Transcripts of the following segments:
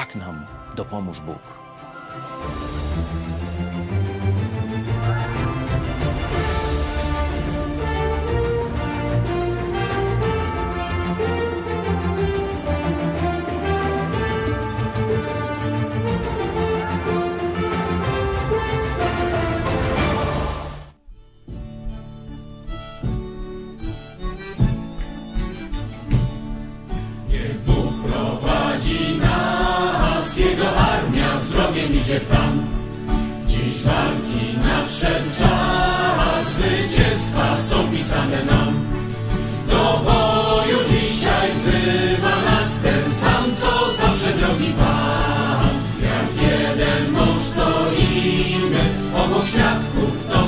Tak nam dopomóż Bóg. Tam. Dziś walki nadszedł czas, zwycięstwa są pisane nam. Do boju dzisiaj wzywa nas ten sam, co zawsze drogi Pan. Jak jeden mąż stoimy, obok świadków towarzyszy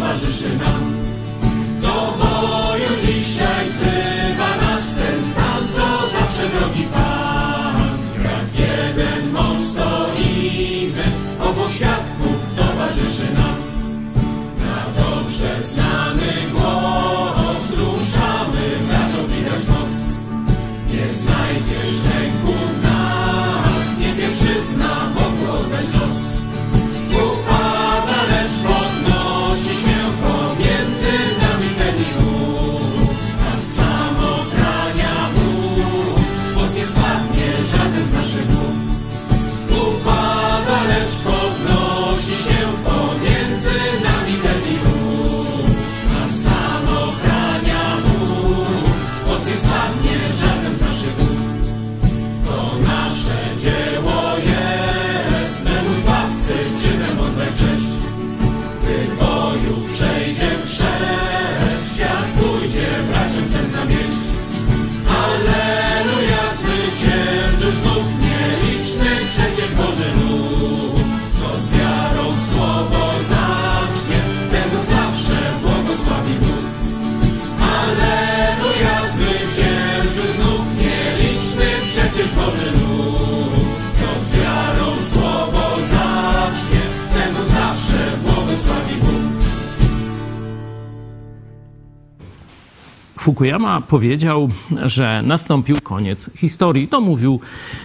Fukuyama powiedział, że nastąpił koniec historii. To mówił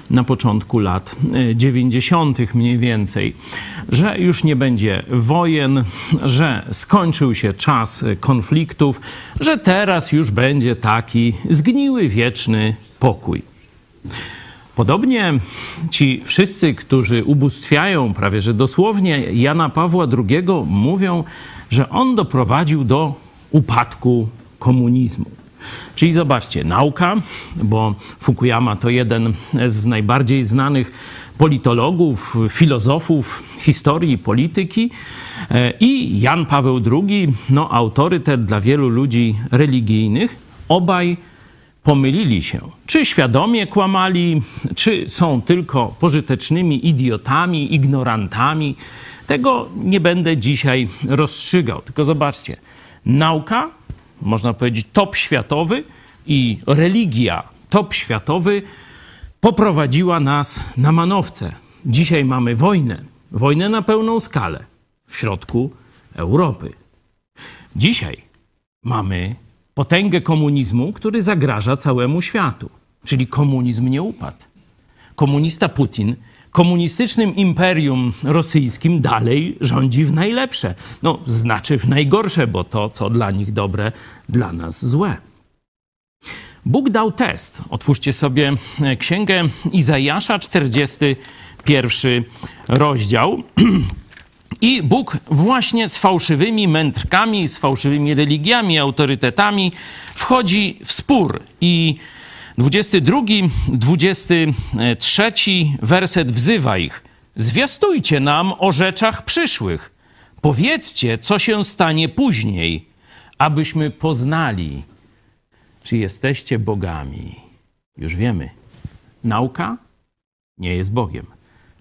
na początku lat e, 90. mniej więcej, że już nie będzie wojen, że skończył się czas konfliktów, że teraz już będzie taki zgniły wieczny pokój. Podobnie ci wszyscy, którzy ubóstwiają prawie że dosłownie Jana Pawła II, mówią, że on doprowadził do upadku komunizmu. Czyli zobaczcie, nauka, bo Fukuyama to jeden z najbardziej znanych politologów, filozofów historii, polityki e, i Jan Paweł II, no autorytet dla wielu ludzi religijnych, obaj pomylili się. Czy świadomie kłamali, czy są tylko pożytecznymi idiotami, ignorantami, tego nie będę dzisiaj rozstrzygał. Tylko zobaczcie, nauka, można powiedzieć top światowy i religia top światowy poprowadziła nas na manowce. Dzisiaj mamy wojnę, wojnę na pełną skalę w środku Europy. Dzisiaj mamy potęgę komunizmu, który zagraża całemu światu. Czyli komunizm nie upadł. Komunista Putin komunistycznym imperium rosyjskim dalej rządzi w najlepsze. No, znaczy w najgorsze, bo to, co dla nich dobre, dla nas złe. Bóg dał test. Otwórzcie sobie księgę Izajasza, 41 rozdział. I Bóg właśnie z fałszywymi mędrkami, z fałszywymi religiami, autorytetami wchodzi w spór. I 22, 23 werset wzywa ich. Zwiastujcie nam o rzeczach przyszłych. Powiedzcie, co się stanie później, abyśmy poznali, czy jesteście bogami. Już wiemy, nauka nie jest Bogiem.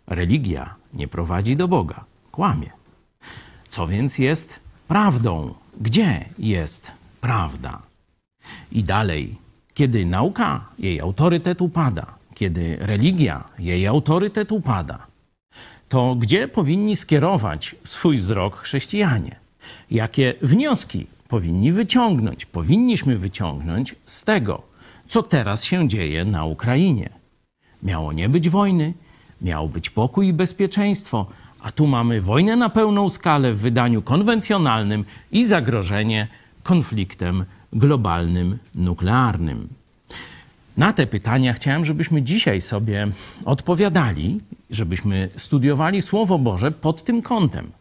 Religia nie prowadzi do Boga kłamie. Co więc jest prawdą? Gdzie jest prawda? I dalej, kiedy nauka, jej autorytet upada, kiedy religia, jej autorytet upada, to gdzie powinni skierować swój wzrok chrześcijanie? Jakie wnioski powinni wyciągnąć, powinniśmy wyciągnąć z tego, co teraz się dzieje na Ukrainie? Miało nie być wojny, miał być pokój i bezpieczeństwo, a tu mamy wojnę na pełną skalę w wydaniu konwencjonalnym i zagrożenie konfliktem globalnym, nuklearnym. Na te pytania chciałem, żebyśmy dzisiaj sobie odpowiadali, żebyśmy studiowali Słowo Boże pod tym kątem.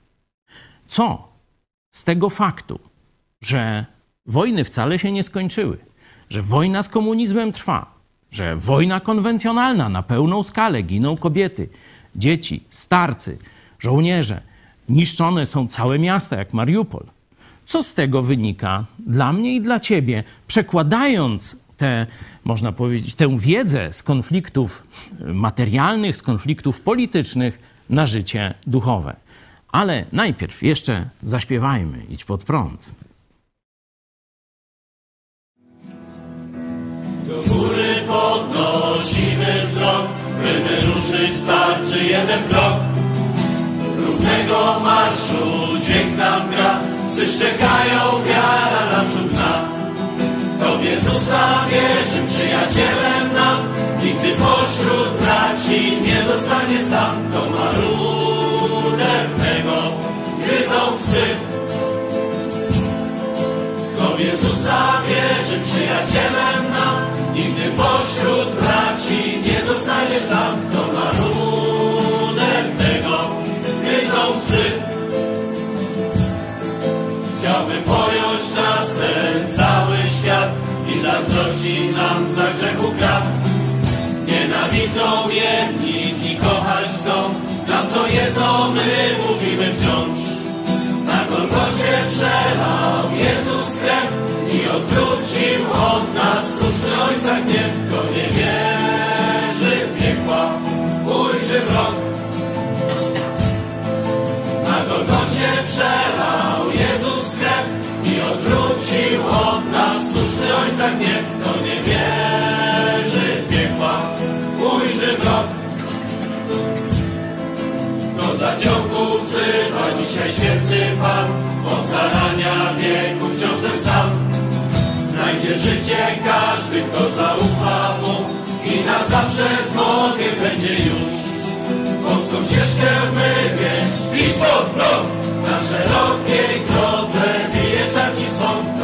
Co z tego faktu, że wojny wcale się nie skończyły, że wojna z komunizmem trwa, że wojna konwencjonalna na pełną skalę giną kobiety, dzieci, starcy, żołnierze. Niszczone są całe miasta, jak Mariupol. Co z tego wynika dla mnie i dla ciebie, przekładając tę, można powiedzieć, tę wiedzę z konfliktów materialnych, z konfliktów politycznych na życie duchowe. Ale najpierw jeszcze zaśpiewajmy, idź pod prąd. Do góry podnosimy wzrok, by wyruszyć starczy jeden krok równego marszu dźwięk nam gra, czekają wiara naprzód nam. To Jezusa wierzy przyjacielem nam, nigdy pośród braci nie zostanie sam. To marudernego gryzą psy. Kto Jezusa wierzy przyjacielem nam, nigdy pośród braci nie zostanie sam. To psy. Zazdrości nam za grzechu krat. Nienawidzą jedni i kochać chcą, nam to jedno my mówimy wciąż. Na Golgocie przelał Jezus krew i odwrócił od nas słuszny Ojca gniew. Ojca gniew. Kto nie wierzy piekła, ujrzy wrog. Do zaciągu wzywa dzisiaj świetny Pan, od zarania wieku wciąż ten sam. Znajdzie życie każdy, kto zaufa Mu i na zawsze z Bogiem będzie już. Polską ścieżkę wybierz, idź pod prąd, na szerokiej drodze bije czarci stąd,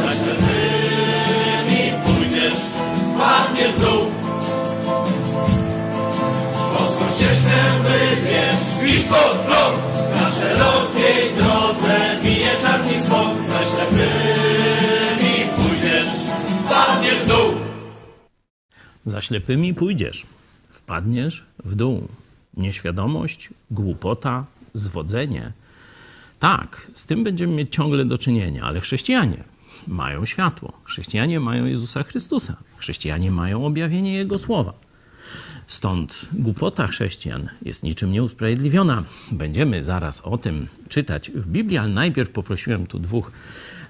pod prąd, na szerokiej drodze bije czarci stąd, za ślepymi pójdziesz, padniesz Za ślepymi pójdziesz, wpadniesz w dół. Nieświadomość, głupota, zwodzenie. Tak, z tym będziemy mieć ciągle do czynienia, ale chrześcijanie mają światło. Chrześcijanie mają Jezusa Chrystusa. Chrześcijanie mają objawienie Jego słowa. Stąd głupota chrześcijan jest niczym nieusprawiedliwiona. Będziemy zaraz o tym czytać w Biblii, ale najpierw poprosiłem tu dwóch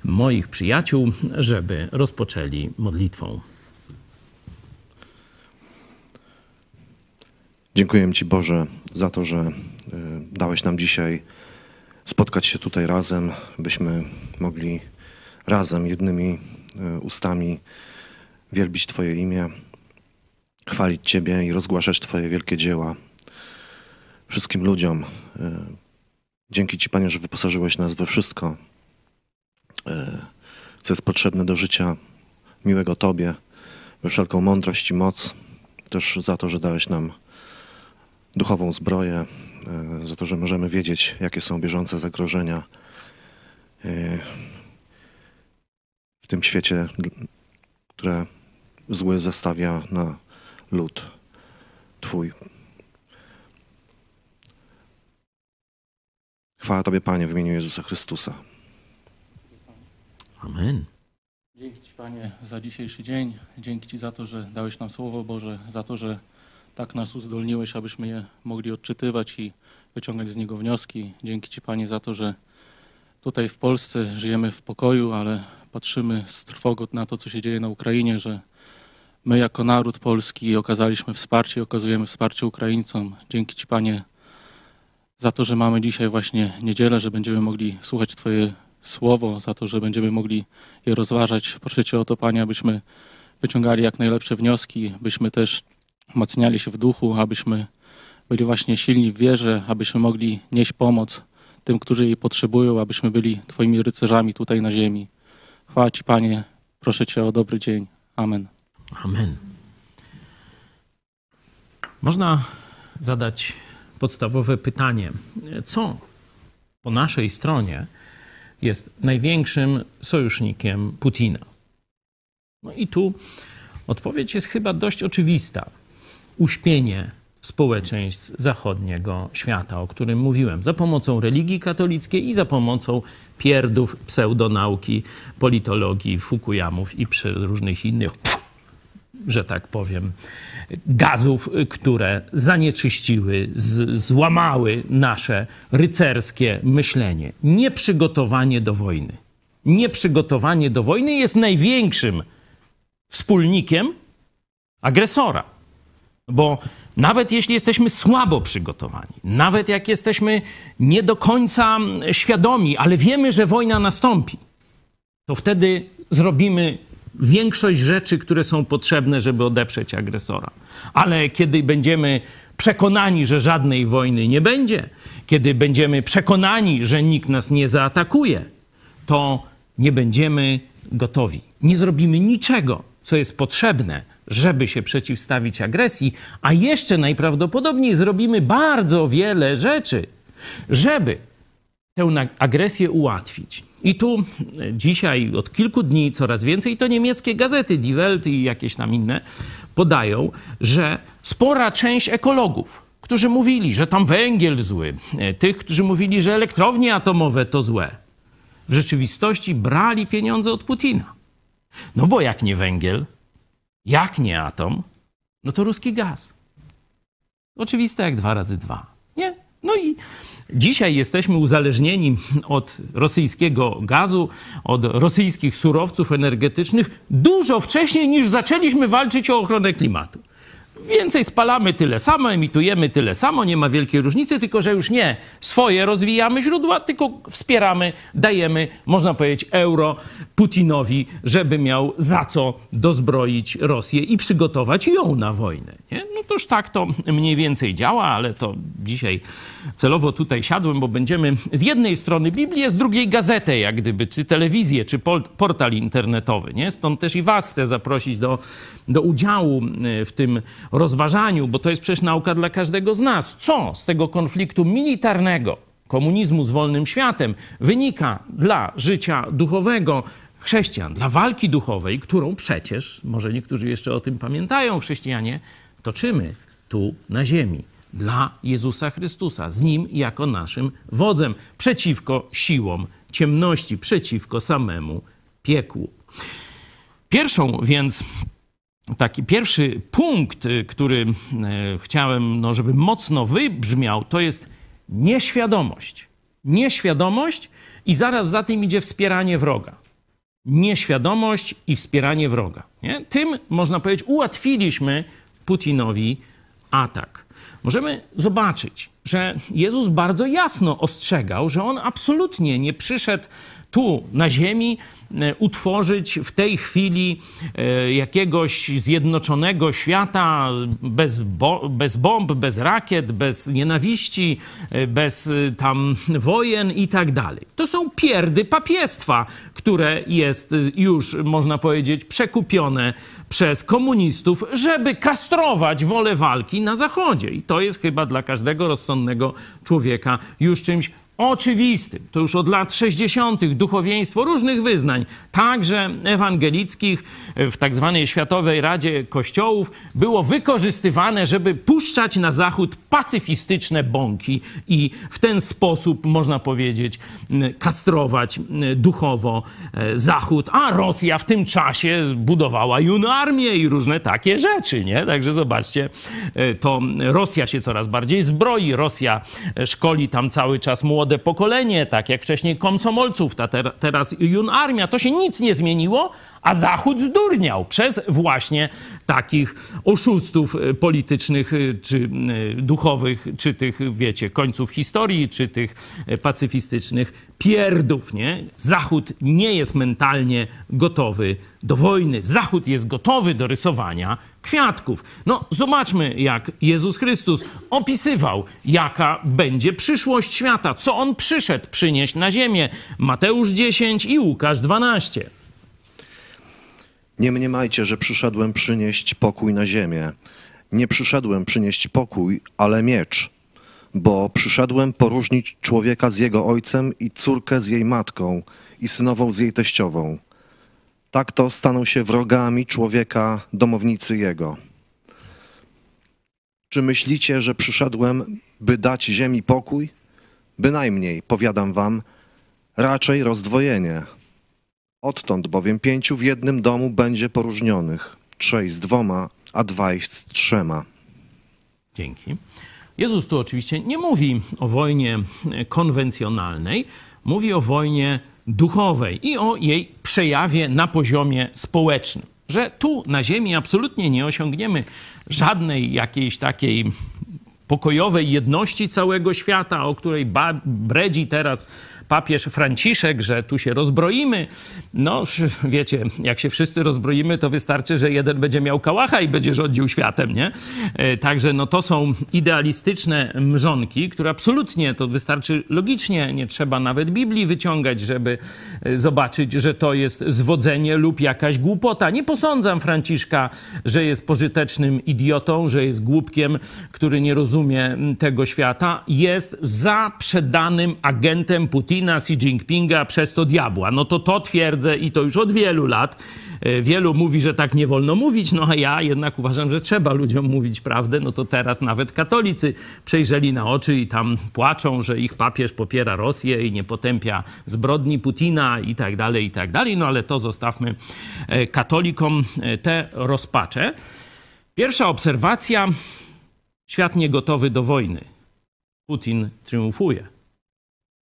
moich przyjaciół, żeby rozpoczęli modlitwą. Dziękuję Ci Boże za to, że y, dałeś nam dzisiaj spotkać się tutaj razem, byśmy mogli razem, jednymi y, ustami wielbić Twoje imię, chwalić Ciebie i rozgłaszać Twoje wielkie dzieła wszystkim ludziom. Y, dzięki Ci, Panie, że wyposażyłeś nas we wszystko, co jest potrzebne do życia miłego Tobie, we wszelką mądrość i moc. Też za to, że dałeś nam duchową zbroję, e, za to, że możemy wiedzieć, jakie są bieżące zagrożenia e, w tym świecie, które zły zestawia na lud Twój. Chwała Tobie, Panie, w imieniu Jezusa Chrystusa. Amen. Dzięki Ci, Panie, za dzisiejszy dzień. Dzięki Ci za to, że dałeś nam Słowo Boże, za to, że tak nas uzdolniłeś, abyśmy je mogli odczytywać i wyciągać z niego wnioski. Dzięki Ci, Panie, za to, że tutaj w Polsce żyjemy w pokoju, ale patrzymy z trwogą na to, co się dzieje na Ukrainie, że my jako naród polski okazaliśmy wsparcie i okazujemy wsparcie Ukraińcom. Dzięki Ci, Panie, za to, że mamy dzisiaj właśnie niedzielę, że będziemy mogli słuchać Twoje słowo, za to, że będziemy mogli je rozważać. Proszę Cię o to, Panie, abyśmy wyciągali jak najlepsze wnioski, byśmy też umacniali się w duchu, abyśmy byli właśnie silni w wierze, abyśmy mogli nieść pomoc tym, którzy jej potrzebują, abyśmy byli Twoimi rycerzami tutaj na ziemi. Chwała Ci, Panie, proszę Cię o dobry dzień. Amen. Amen. Można zadać podstawowe pytanie: co po naszej stronie jest największym sojusznikiem Putina? No i tu odpowiedź jest chyba dość oczywista uśpienie społeczeństw zachodniego świata, o którym mówiłem, za pomocą religii katolickiej i za pomocą pierdów pseudonauki, politologii, Fukuyamów i różnych innych, że tak powiem, gazów, które zanieczyściły, z, złamały nasze rycerskie myślenie. Nieprzygotowanie do wojny. Nieprzygotowanie do wojny jest największym wspólnikiem agresora. Bo nawet jeśli jesteśmy słabo przygotowani, nawet jak jesteśmy nie do końca świadomi, ale wiemy, że wojna nastąpi, to wtedy zrobimy większość rzeczy, które są potrzebne, żeby odeprzeć agresora. Ale kiedy będziemy przekonani, że żadnej wojny nie będzie, kiedy będziemy przekonani, że nikt nas nie zaatakuje, to nie będziemy gotowi. Nie zrobimy niczego, co jest potrzebne, żeby się przeciwstawić agresji, a jeszcze najprawdopodobniej zrobimy bardzo wiele rzeczy, żeby tę agresję ułatwić. I tu e, dzisiaj od kilku dni coraz więcej to niemieckie gazety Die Welt i jakieś tam inne podają, że spora część ekologów, którzy mówili, że tam węgiel zły, e, tych, którzy mówili, że elektrownie atomowe to złe, w rzeczywistości brali pieniądze od Putina. No bo jak nie węgiel, jak nie atom, no to ruski gaz. Oczywiste jak dwa razy dwa. Nie? No i dzisiaj jesteśmy uzależnieni od rosyjskiego gazu, od rosyjskich surowców energetycznych dużo wcześniej niż zaczęliśmy walczyć o ochronę klimatu. Więcej spalamy tyle samo, emitujemy tyle samo, nie ma wielkiej różnicy, tylko że już nie swoje rozwijamy źródła, tylko wspieramy, dajemy, można powiedzieć, euro Putinowi, żeby miał za co dozbroić Rosję i przygotować ją na wojnę. Nie? No toż tak to mniej więcej działa, ale to dzisiaj celowo tutaj siadłem, bo będziemy z jednej strony Biblię, z drugiej gazetę, jak gdyby, czy telewizję, czy portal internetowy. Nie? Stąd też i was chcę zaprosić do, do udziału e, w tym rozważaniu, bo to jest przecież nauka dla każdego z nas. Co z tego konfliktu militarnego, komunizmu z wolnym światem, wynika dla życia duchowego chrześcijan, dla walki duchowej, którą przecież, może niektórzy jeszcze o tym pamiętają, chrześcijanie, toczymy tu na ziemi dla Jezusa Chrystusa, z Nim jako naszym wodzem, przeciwko siłom ciemności, przeciwko samemu piekłu. Pierwszą więc taki pierwszy punkt, y, który y, chciałem, no, żeby mocno wybrzmiał, to jest nieświadomość. Nieświadomość i zaraz za tym idzie wspieranie wroga. Nieświadomość i wspieranie wroga. Nie? Tym, można powiedzieć, ułatwiliśmy Putinowi atak. Możemy zobaczyć, że Jezus bardzo jasno ostrzegał, że on absolutnie nie przyszedł tu na ziemi e, utworzyć w tej chwili e, jakiegoś zjednoczonego świata bez, bo, bez bomb, bez rakiet, bez nienawiści, e, bez tam wojen i tak dalej. To są pierdy papiestwa, które jest już, można powiedzieć, przekupione przez komunistów, żeby kastrować wolę walki na Zachodzie. I to jest chyba dla każdego rozsądnego człowieka już czymś oczywistym. To już od lat 60. duchowieństwo różnych wyznań, także ewangelickich, w tak zwanej Światowej Radzie Kościołów, było wykorzystywane, żeby puszczać na zachód pacyfistyczne bąki i w ten sposób, można powiedzieć, kastrować duchowo e, Zachód, a Rosja w tym czasie budowała junarmię i różne takie rzeczy, nie? Także zobaczcie, e, to Rosja się coraz bardziej zbroi, Rosja e, szkoli tam cały czas młode młode pokolenie, tak jak wcześniej komsomolców, ta ter teraz Jun Armia. To się nic nie zmieniło, a Zachód zdurniał przez właśnie takich oszustów e, politycznych, e, czy e, duchowych, czy tych, wiecie, końców historii, czy tych pacyfistycznych pierdów, nie? Zachód nie jest mentalnie gotowy do wojny. Zachód jest gotowy do rysowania kwiatków. No, zobaczmy, jak Jezus Chrystus opisywał, jaka będzie przyszłość świata, co On przyszedł przynieść na ziemię. Mateusz 10 i Łukasz 12. Nie mniemajcie, że przyszedłem przynieść pokój na ziemię. Nie przyszedłem przynieść pokój, ale miecz. Bo przyszedłem poróżnić człowieka z jego ojcem i córkę z jej matką i synową z jej teściową. Tak to staną się wrogami człowieka, domownicy jego. Czy myślicie, że przyszedłem, by dać ziemi pokój? Bynajmniej, powiadam wam, raczej rozdwojenie. Odtąd bowiem pięciu w jednym domu będzie poróżnionych, trzej z dwoma, a dwaj z trzema. Dzięki. Jezus tu oczywiście nie mówi o wojnie konwencjonalnej, mówi o wojnie duchowej i o jej przejawie na poziomie społecznym. Że tu na Ziemi absolutnie nie osiągniemy żadnej jakiejś takiej pokojowej jedności całego świata, o której bredzi teraz papież Franciszek, że tu się rozbroimy. No, wiecie, jak się wszyscy rozbroimy, to wystarczy, że jeden będzie miał kałacha i będzie rządził światem, nie? E, także no to są idealistyczne mrzonki, które absolutnie, to wystarczy logicznie, nie trzeba nawet Biblii wyciągać, żeby e, zobaczyć, że to jest zwodzenie lub jakaś głupota. Nie posądzam Franciszka, że jest pożytecznym idiotą, że jest głupkiem, który nie rozumie tego świata. Jest zaprzedanym agentem Putina Putina, Xi Jinpinga, przez to diabła. No to to twierdzę i to już od wielu lat. E, wielu mówi, że tak nie wolno mówić, no a ja jednak uważam, że trzeba ludziom mówić prawdę. No to teraz nawet katolicy przejrzeli na oczy i tam płaczą, że ich papież popiera Rosję i nie potępia zbrodni Putina i tak dalej, i tak dalej. No ale to zostawmy e, katolikom e, te rozpacze. Pierwsza obserwacja. Świat niegotowy do wojny. Putin triumfuje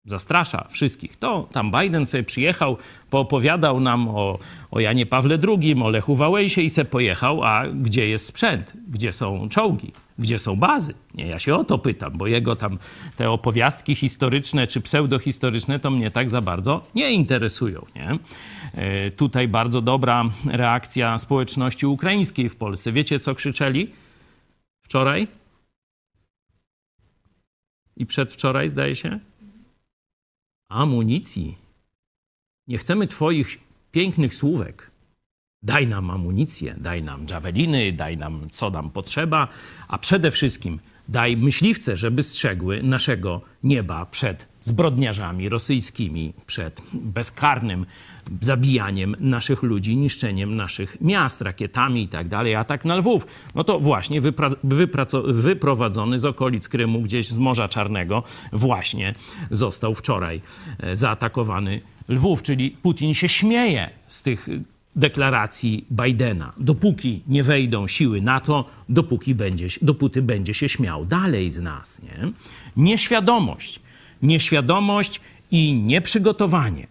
zastrasza wszystkich. To tam Biden sobie przyjechał, poopowiadał nam o, o Janie Pawle II, o Lechu Wałęsie i se pojechał, a gdzie jest sprzęt? Gdzie są czołgi? Gdzie są bazy? Nie, ja się o to pytam, bo jego tam te opowiastki historyczne czy pseudohistoryczne to mnie tak za bardzo nie interesują. Nie? E, tutaj bardzo dobra reakcja społeczności ukraińskiej w Polsce. Wiecie, co krzyczeli wczoraj? I przedwczoraj, zdaje się? amunicji. Nie chcemy Twoich pięknych słówek. Daj nam amunicję, daj nam dżaweliny, daj nam co nam potrzeba, a przede wszystkim daj myśliwce, żeby strzegły naszego nieba przed zbrodniarzami rosyjskimi, przed bezkarnym zabijaniem naszych ludzi, niszczeniem naszych miast rakietami i tak dalej, atak na Lwów. No to właśnie wypra- wyprowadzony z okolic Krymu, gdzieś z Morza Czarnego, właśnie został wczoraj e, zaatakowany Lwów, czyli Putin się śmieje z tych deklaracji Bidena. Dopóki nie wejdą siły NATO, dopóki będzie, dopóty będzie się śmiał dalej z nas. Nie? Nieświadomość. Nieświadomość i nieprzygotowanie.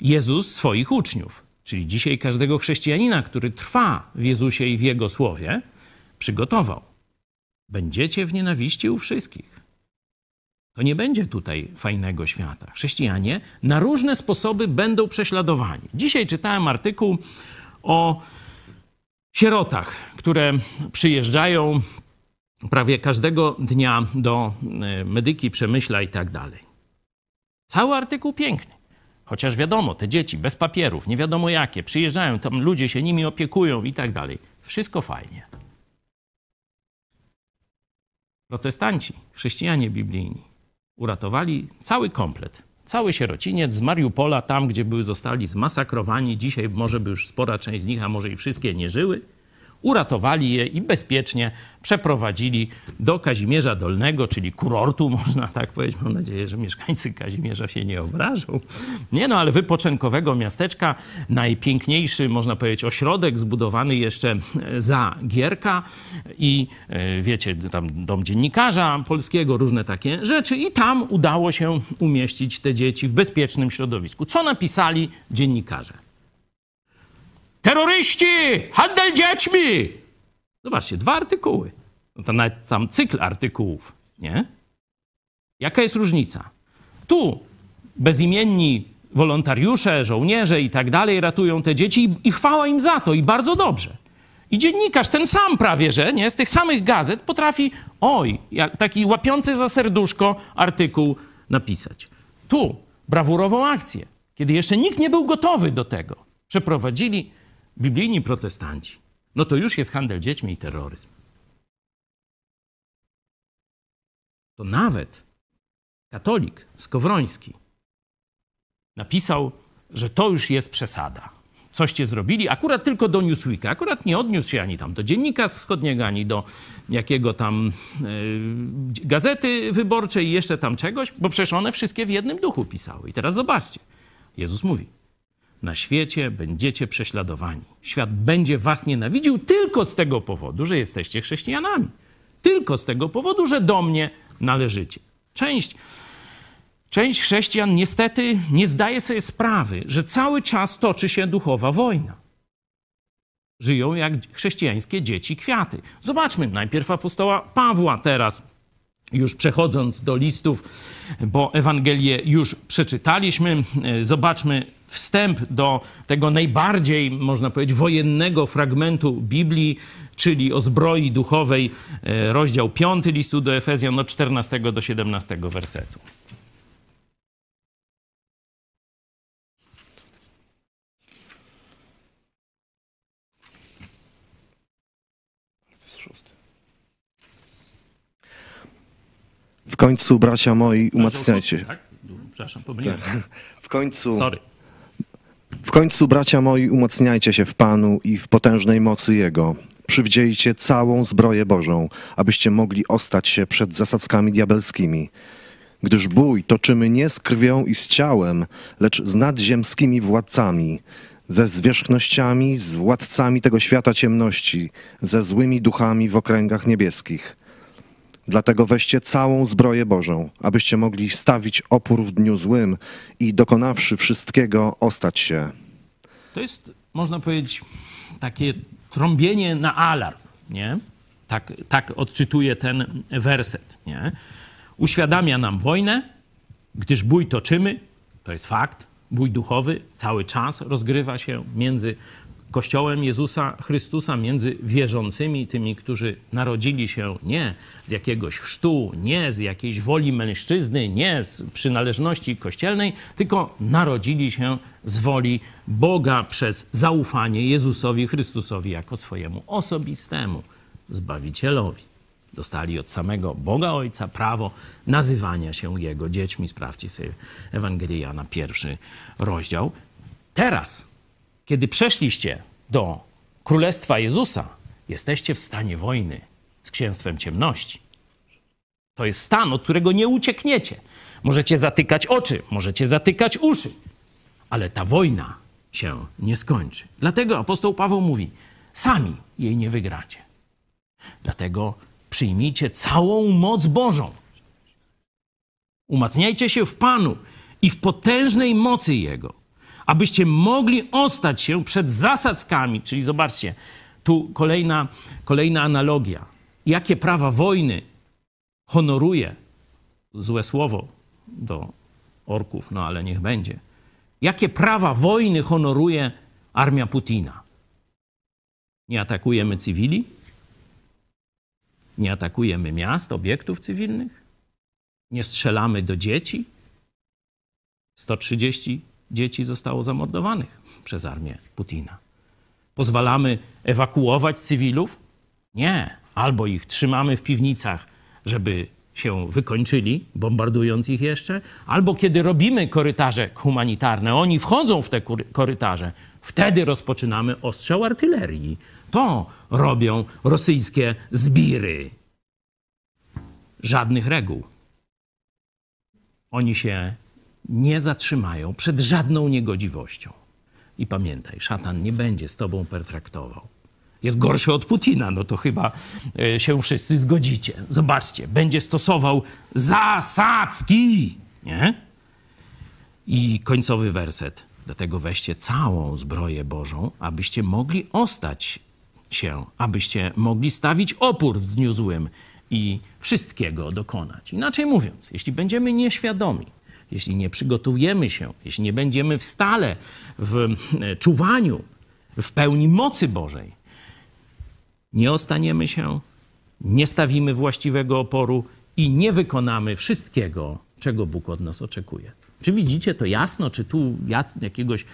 Jezus swoich uczniów, czyli dzisiaj każdego chrześcijanina, który trwa w Jezusie i w Jego słowie, przygotował. Będziecie w nienawiści u wszystkich. To nie będzie tutaj fajnego świata. Chrześcijanie na różne sposoby będą prześladowani. Dzisiaj czytałem artykuł o sierotach, które przyjeżdżają prawie każdego dnia do e, medyki, przemyśla i tak dalej. Cały artykuł piękny. Chociaż wiadomo, te dzieci bez papierów, nie wiadomo jakie, przyjeżdżają, tam ludzie się nimi opiekują i tak dalej. Wszystko fajnie. Protestanci, chrześcijanie biblijni, uratowali cały komplet. Cały sierociniec z Mariupola, tam gdzie były, zostali zmasakrowani. Dzisiaj może by już spora część z nich, a może i wszystkie nie żyły uratowali je i bezpiecznie przeprowadzili do Kazimierza Dolnego, czyli kurortu, można tak powiedzieć. Mam nadzieję, że mieszkańcy Kazimierza się nie obrażą. Nie no, ale wypoczynkowego miasteczka, najpiękniejszy, można powiedzieć, ośrodek zbudowany jeszcze za Gierka i e, wiecie, tam dom dziennikarza polskiego, różne takie rzeczy i tam udało się umieścić te dzieci w bezpiecznym środowisku. Co napisali dziennikarze? Terroryści! Handel dziećmi! Zobaczcie, dwa artykuły. No to nawet tam cykl artykułów, nie? Jaka jest różnica? Tu bezimienni wolontariusze, żołnierze i tak dalej ratują te dzieci i, chwała im za to i bardzo dobrze. I dziennikarz, ten sam prawie, że nie, z tych samych gazet potrafi, oj, jak taki łapiący za serduszko artykuł napisać. Tu brawurową akcję, kiedy jeszcze nikt nie był gotowy do tego, przeprowadzili biblijni protestanci, no to już jest handel dziećmi i terroryzm. To nawet katolik skowroński napisał, że to już jest przesada. Coście zrobili, akurat tylko do Newsweeka, akurat nie odniósł się ani tam do Dziennika Wschodniego, ani do jakiego tam yy, gazety wyborczej i jeszcze tam czegoś, bo przecież one wszystkie w jednym duchu pisały. I teraz zobaczcie, Jezus mówi, na świecie będziecie prześladowani. Świat będzie was nienawidził tylko z tego powodu, że jesteście chrześcijanami. Tylko z tego powodu, że do mnie należycie. Część, część chrześcijan niestety nie zdaje sobie sprawy, że cały czas toczy się duchowa wojna. Żyją jak chrześcijańskie dzieci kwiaty. Zobaczmy najpierw apostoła Pawła teraz już przechodząc do listów, bo Ewangelię już przeczytaliśmy, zobaczmy wstęp do tego najbardziej, można powiedzieć, wojennego fragmentu Biblii, czyli o zbroi duchowej, e, rozdział 5 listu do Efezjan od 14 do 17 wersetu. W końcu, bracia moi, umacniajcie. Tak? Przepraszam, pomyliłem. W końcu. Sorry. W końcu, bracia moi, umacniajcie się w Panu i w potężnej mocy Jego. Przywdziejcie całą zbroję Bożą, abyście mogli ostać się przed zasadzkami diabelskimi. Gdyż bój toczymy nie z krwią i z ciałem, lecz z nadziemskimi władcami, ze zwierzchnościami, z władcami tego świata ciemności, ze złymi duchami w okręgach niebieskich. Dlatego weźcie całą zbroję Bożą, abyście mogli stawić opór w dniu złym i dokonawszy wszystkiego, ostać się. To jest, można powiedzieć, takie trąbienie na alarm, nie? Tak, tak odczytuje ten werset, nie? Uświadamia nam wojnę, gdyż bój toczymy, to jest fakt, bój duchowy cały czas rozgrywa się między Kościołem Jezusa Chrystusa między wierzącymi, tymi, którzy narodzili się nie z jakiegoś chrztu, nie z jakiejś woli mężczyzny, nie z przynależności kościelnej, tylko narodzili się z woli Boga przez zaufanie Jezusowi Chrystusowi jako swojemu osobistemu Zbawicielowi. Dostali od samego Boga Ojca prawo nazywania się Jego dziećmi. Sprawdźcie sobie Ewangelię Jana, pierwszy rozdział. Teraz, kiedy przeszliście do Królestwa Jezusa, jesteście w stanie wojny z księstwem ciemności. To jest stan, od którego nie uciekniecie. Możecie zatykać oczy, możecie zatykać uszy, ale ta wojna się nie skończy. Dlatego apostoł Paweł mówi: sami jej nie wygracie. Dlatego przyjmijcie całą moc Bożą. Umacniajcie się w Panu i w potężnej mocy Jego, abyście mogli ostać się przed zasadzkami. Czyli zobaczcie, tu kolejna, kolejna analogia. Jakie prawa wojny honoruje, złe słowo do orków, no ale niech będzie. Jakie prawa wojny honoruje armia Putina? Nie atakujemy cywili? Nie atakujemy miast, obiektów cywilnych? Nie strzelamy do dzieci? 130 dzieci zostało zamordowanych przez armię Putina. Pozwalamy ewakuować cywilów? Nie. Albo ich trzymamy w piwnicach, żeby się wykończyli, bombardując ich jeszcze, albo kiedy robimy korytarze humanitarne, oni wchodzą w te korytarze, wtedy rozpoczynamy ostrzał artylerii. To robią rosyjskie zbiry. Żadnych reguł. Oni się nie zatrzymają przed żadną niegodziwością. I pamiętaj, szatan nie będzie z tobą pertraktował jest gorszy od Putina, no to chyba e, się wszyscy zgodzicie. Zobaczcie, będzie stosował zasadzki, nie? I końcowy werset. Dlatego weźcie całą zbroję Bożą, abyście mogli ostać się, abyście mogli stawić opór w dniu złym i wszystkiego dokonać. Inaczej mówiąc, jeśli będziemy nieświadomi, jeśli nie przygotujemy się, jeśli nie będziemy w stale w e, czuwaniu, w pełni mocy Bożej, nie ostaniemy się, nie stawimy właściwego oporu i nie wykonamy wszystkiego, czego Bóg od nas oczekuje. Czy widzicie to jasno? Czy tu jakiegoś,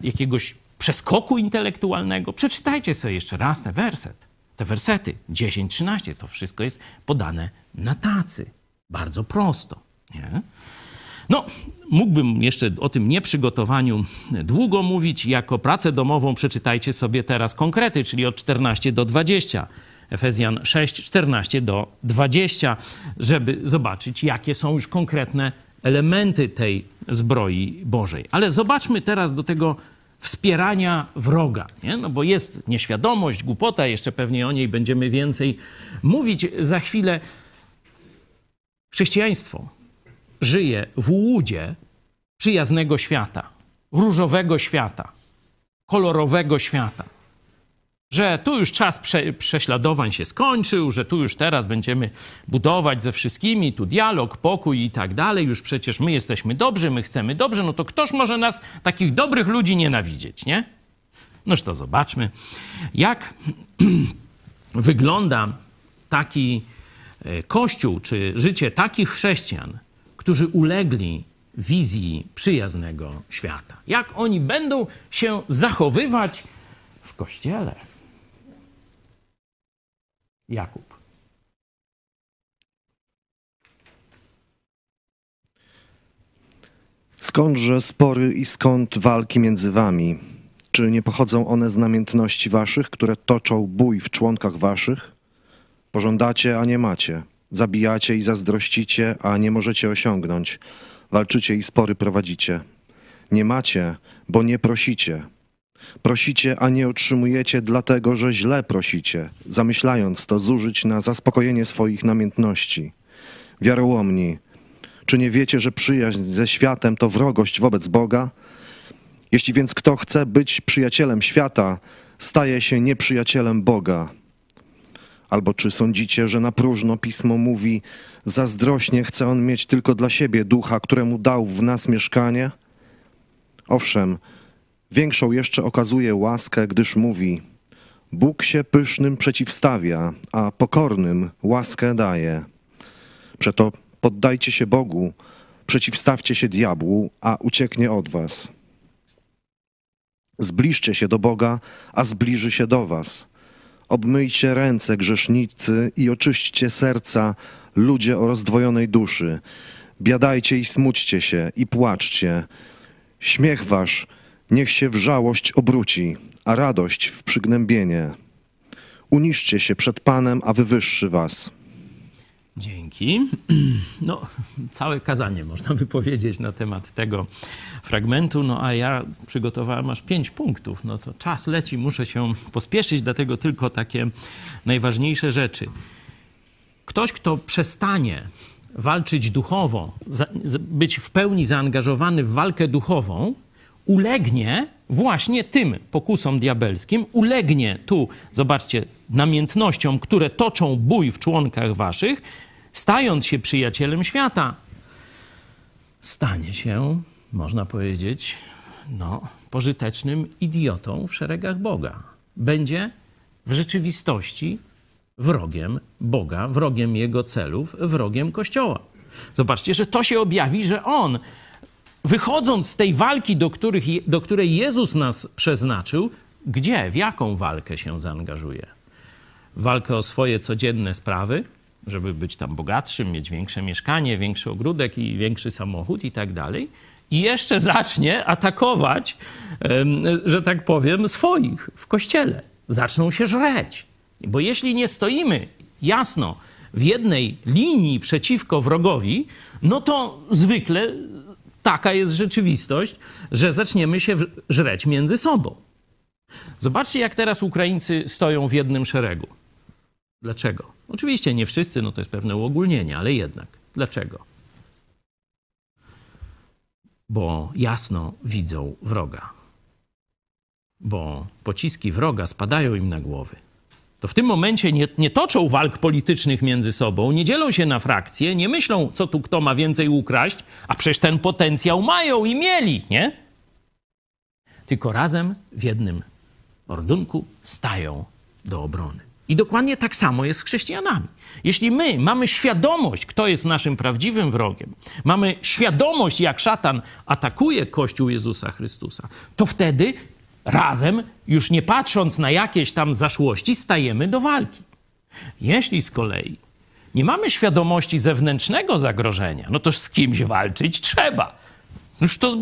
jakiegoś przeskoku intelektualnego? Przeczytajcie sobie jeszcze raz ten werset. Te wersety 10, 13, to wszystko jest podane na tacy. Bardzo prosto. Nie? No, mógłbym jeszcze o tym nieprzygotowaniu długo mówić. Jako pracę domową przeczytajcie sobie teraz konkrety, czyli od 14 do 20. Efezjan 6, 14 do 20, żeby zobaczyć, jakie są już konkretne elementy tej zbroi Bożej. Ale zobaczmy teraz do tego wspierania wroga, nie? no bo jest nieświadomość, głupota, jeszcze pewnie o niej będziemy więcej mówić za chwilę. Chrześcijaństwo żyje w łudzie przyjaznego świata, różowego świata, kolorowego świata. Że tu już czas prze, prześladowań się skończył, że tu już teraz będziemy budować ze wszystkimi, tu dialog, pokój i tak dalej. Już przecież my jesteśmy dobrzy, my chcemy dobrze, no to ktoż może nas, takich dobrych ludzi, nienawidzieć, nie? Noż to zobaczmy, jak wygląda taki e, kościół, czy życie takich chrześcijan, którzy ulegli wizji przyjaznego świata. Jak oni będą się zachowywać w kościele? Jakub. Skądże spory i skąd walki między wami? Czy nie pochodzą one z namiętności waszych, które toczą bój w członkach waszych? Pożądacie, a nie macie. Zabijacie i zazdrościcie, a nie możecie osiągnąć. Walczycie i spory prowadzicie. Nie macie, bo nie prosicie. Prosicie, a nie otrzymujecie, dlatego że źle prosicie, zamyślając to zużyć na zaspokojenie swoich namiętności. Wiarołomni, czy nie wiecie, że przyjaźń ze światem to wrogość wobec Boga? Jeśli więc kto chce być przyjacielem świata, staje się nieprzyjacielem Boga. Albo czy sądzicie, że na próżno pismo mówi, zazdrośnie chce on mieć tylko dla siebie ducha, któremu dał w nas mieszkanie? Owszem, większą jeszcze okazuje łaskę, gdyż mówi: Bóg się pysznym przeciwstawia, a pokornym łaskę daje. Przeto poddajcie się Bogu, przeciwstawcie się diabłu, a ucieknie od was. Zbliżcie się do Boga, a zbliży się do was. Obmyjcie ręce, grzesznicy, i oczyśćcie serca, ludzie o rozdwojonej duszy. Biadajcie i smućcie się, i płaczcie. Śmiech wasz niech się w żałość obróci, a radość w przygnębienie. Uniszcie się przed Panem, a wywyższy was. Dzięki. No, całe kazanie można by powiedzieć na temat tego fragmentu, no a ja przygotowałem aż pięć punktów. No to czas leci, muszę się pospieszyć, dlatego tylko takie najważniejsze rzeczy. Ktoś, kto przestanie walczyć duchowo, być w pełni zaangażowany w walkę duchową, ulegnie właśnie tym pokusom diabelskim, ulegnie tu, zobaczcie, namiętnościom, które toczą bój w członkach waszych, stając się przyjacielem świata, stanie się, można powiedzieć, no, pożytecznym idiotą w szeregach Boga. Będzie w rzeczywistości wrogiem Boga, wrogiem Jego celów, wrogiem Kościoła. Zobaczcie, że to się objawi, że on, wychodząc z tej walki, do, których, do której Jezus nas przeznaczył, gdzie, w jaką walkę się zaangażuje? Walkę o swoje codzienne sprawy, żeby być tam bogatszym, mieć większe mieszkanie, większy ogródek i większy samochód i tak dalej. I jeszcze zacznie atakować, że tak powiem, swoich w kościele. Zaczną się żreć. Bo jeśli nie stoimy jasno w jednej linii przeciwko wrogowi, no to zwykle taka jest rzeczywistość, że zaczniemy się żreć między sobą. Zobaczcie, jak teraz Ukraińcy stoją w jednym szeregu. Dlaczego? Oczywiście nie wszyscy, no to jest pewne uogólnienie, ale jednak. Dlaczego? Bo jasno widzą wroga. Bo pociski wroga spadają im na głowy to w tym momencie nie, nie toczą walk politycznych między sobą, nie dzielą się na frakcje, nie myślą, co tu kto ma więcej ukraść, a przecież ten potencjał mają i mieli, nie? Tylko razem w jednym ordunku stają do obrony. I dokładnie tak samo jest z chrześcijanami. Jeśli my mamy świadomość, kto jest naszym prawdziwym wrogiem, mamy świadomość, jak szatan atakuje Kościół Jezusa Chrystusa, to wtedy razem, już nie patrząc na jakieś tam zaszłości, stajemy do walki. Jeśli z kolei nie mamy świadomości zewnętrznego zagrożenia, no to z kimś walczyć trzeba. Już to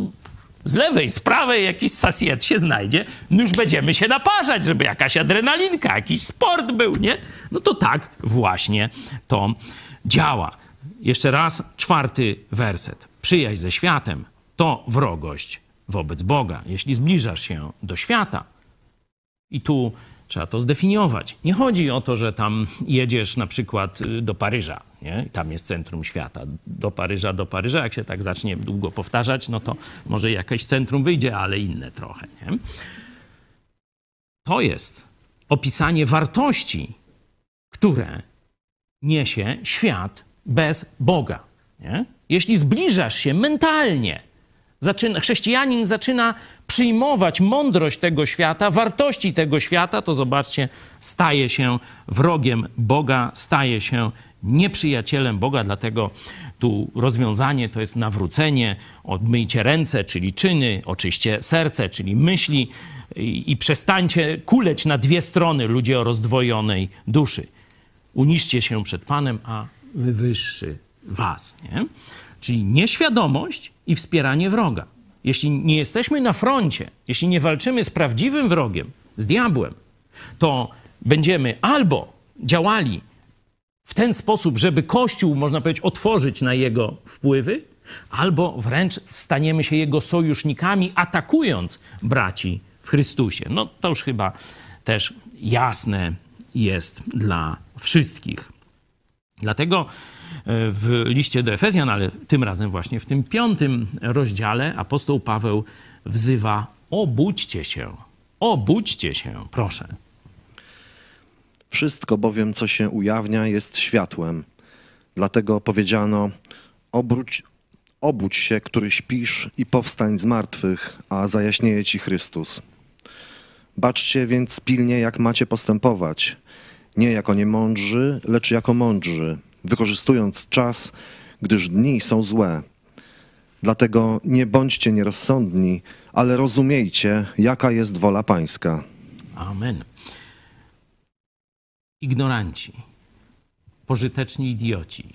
z lewej, z prawej jakiś sasiet się znajdzie, no już będziemy się naparzać, żeby jakaś adrenalinka, jakiś sport był, nie? No to tak właśnie to działa. Jeszcze raz, czwarty werset. Przyjaźń ze światem to wrogość wobec Boga. Jeśli zbliżasz się do świata, i tu trzeba to zdefiniować. Nie chodzi o to, że tam jedziesz na przykład y, do Paryża, nie? tam jest centrum świata. Do Paryża, do Paryża, jak się tak zacznie długo powtarzać, no to może jakieś centrum wyjdzie, ale inne trochę. Nie? To jest opisanie wartości, które niesie świat bez Boga. Nie? Jeśli zbliżasz się mentalnie zaczyna, chrześcijanin zaczyna przyjmować mądrość tego świata, wartości tego świata, to zobaczcie, staje się wrogiem Boga, staje się nieprzyjacielem Boga, dlatego tu rozwiązanie to jest nawrócenie, odmyjcie ręce, czyli czyny, oczyście serce, czyli myśli i, i przestańcie kuleć na dwie strony ludzie o rozdwojonej duszy. Uniszcie się przed Panem, a wywyższy was. Nie? Czyli nieświadomość i wspieranie wroga. Jeśli nie jesteśmy na froncie, jeśli nie walczymy z prawdziwym wrogiem, z diabłem, to będziemy albo działali w ten sposób, żeby Kościół, można powiedzieć, otworzyć na jego wpływy, albo wręcz staniemy się jego sojusznikami, atakując braci w Chrystusie. No to już chyba też jasne jest dla wszystkich. Dlatego w liście do Efezjan, ale tym razem właśnie w tym piątym rozdziale apostoł Paweł wzywa: obudźcie się, obudźcie się, proszę. Wszystko bowiem, co się ujawnia, jest światłem. Dlatego powiedziano: obróć, obudź się, który śpisz, i powstań z martwych, a zajaśnieje ci Chrystus. Baczcie więc pilnie, jak macie postępować, nie jako niemądrzy, lecz jako mądrzy wykorzystując czas, gdyż dni są złe. Dlatego nie bądźcie nierozsądni, ale rozumiejcie, jaka jest wola Pańska. Amen. ignoranci, pożyteczni idioci,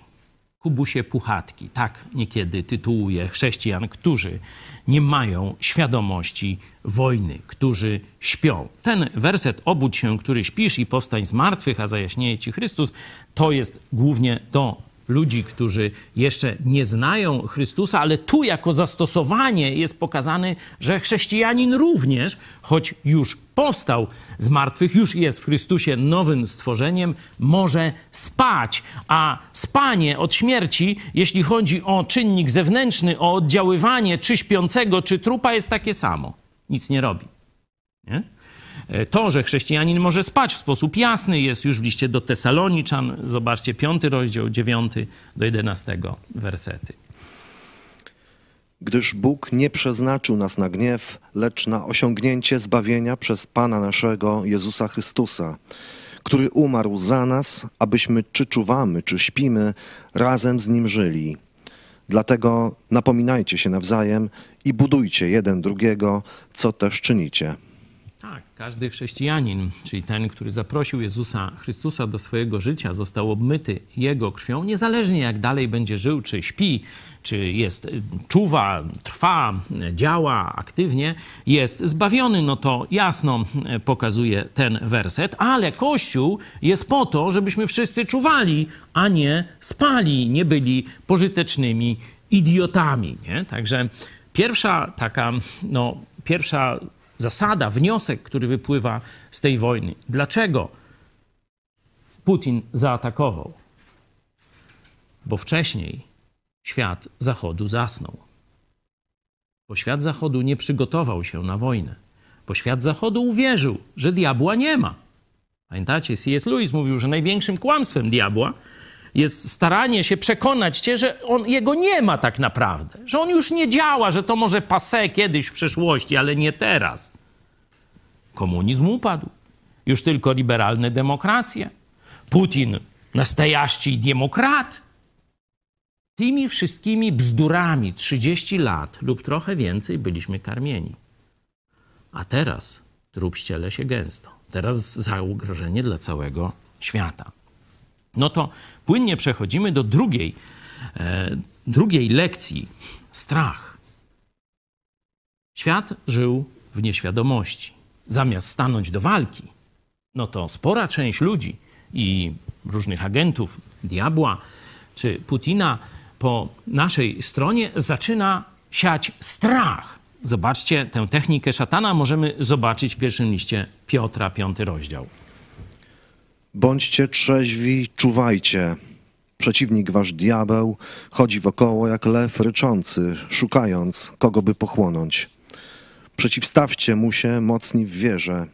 kubusie puchatki, tak niekiedy tytułuje chrześcijan, którzy nie mają świadomości wojny, którzy śpią. Ten werset obudź się, który śpisz i powstań z martwych, a zajaśnieje ci Chrystus, to jest głównie do ludzi, którzy jeszcze nie znają Chrystusa, ale tu jako zastosowanie jest pokazane, że chrześcijanin również, choć już powstał z martwych, już jest w Chrystusie nowym stworzeniem, może spać. A spanie od śmierci, jeśli chodzi o czynnik zewnętrzny, o oddziaływanie czy śpiącego, czy trupa, jest takie samo. Nic nie robi. Nie? E, to, że chrześcijanin może spać w sposób jasny, jest już w liście do Tesaloniczan. Zobaczcie, piąty rozdział, dziewiąty do jedenastego wersety. Gdyż Bóg nie przeznaczył nas na gniew, lecz na osiągnięcie zbawienia przez Pana naszego Jezusa Chrystusa, który umarł za nas, abyśmy czy czuwamy, czy śpimy, razem z Nim żyli. Dlatego napominajcie się nawzajem i budujcie jeden drugiego, co też czynicie. Tak, każdy chrześcijanin, czyli ten, który zaprosił Jezusa Chrystusa do swojego życia, został obmyty Jego krwią, niezależnie jak dalej będzie żył, czy śpi, czy jest, czuwa, trwa, działa aktywnie, jest zbawiony. No to jasno pokazuje ten werset, ale Kościół jest po to, żebyśmy wszyscy czuwali, a nie spali, nie byli pożytecznymi idiotami. Nie? Także pierwsza taka, no, pierwsza zasada, wniosek, który wypływa z tej wojny. Dlaczego Putin zaatakował? Bo wcześniej świat Zachodu zasnął. Bo świat Zachodu nie przygotował się na wojnę. Bo świat Zachodu uwierzył, że diabła nie ma. Pamiętacie, C.S. Lewis mówił, że największym kłamstwem diabła jest staranie się przekonać cię, że on, jego nie ma tak naprawdę, że on już nie działa, że to może pase kiedyś w przeszłości, ale nie teraz. Komunizm upadł. Już tylko liberalne demokracje. Putin, nastajaści demokrat. Tymi wszystkimi bzdurami 30 lat lub trochę więcej byliśmy karmieni. A teraz trup ściele się gęsto. Teraz zagrożenie dla całego świata. No to płynnie przechodzimy do drugiej, e, drugiej lekcji strach. Świat żył w nieświadomości. Zamiast stanąć do walki, no to spora część ludzi i różnych agentów diabła czy Putina po naszej stronie zaczyna siać strach. Zobaczcie, tę technikę szatana możemy zobaczyć w pierwszym liście Piotra, piąty rozdział. Bądźcie trzeźwi, czuwajcie. Przeciwnik wasz diabeł chodzi wokoło jak lew ryczący, szukając kogo by pochłonąć. Przeciwstawcie mu się mocni w wierze,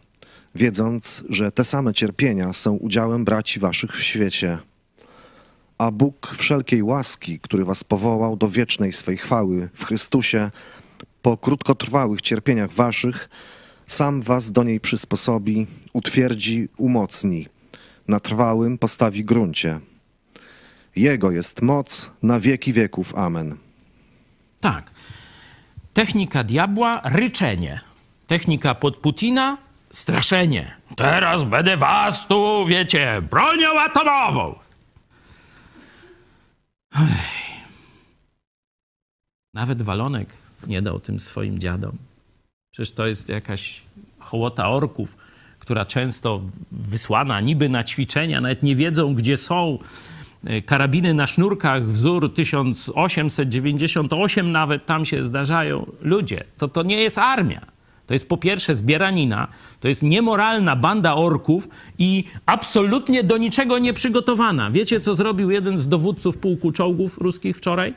wiedząc, że te same cierpienia są udziałem braci waszych w świecie. A Bóg wszelkiej łaski, który was powołał do wiecznej swej chwały w Chrystusie, po krótkotrwałych cierpieniach waszych, sam was do niej przysposobi, utwierdzi, umocni, na trwałym postawi gruncie. Jego jest moc na wieki wieków. Amen. Tak. Technika diabła ryczenie. Technika pod Putina straszenie. Teraz będę was tu, wiecie, bronią atomową. Ech. Nawet Walonek nie dał tym swoim dziadom. Przecież to jest jakaś hołota orków, która często wysłana niby na ćwiczenia, nawet nie wiedzą, gdzie są. E, karabiny na sznurkach, wzór 1898 nawet tam się zdarzają. Ludzie, to, to nie jest armia. To jest po pierwsze zbieranina, to jest niemoralna banda orków i absolutnie do niczego nieprzygotowana. Wiecie, co zrobił jeden z dowódców pułku czołgów ruskich wczoraj?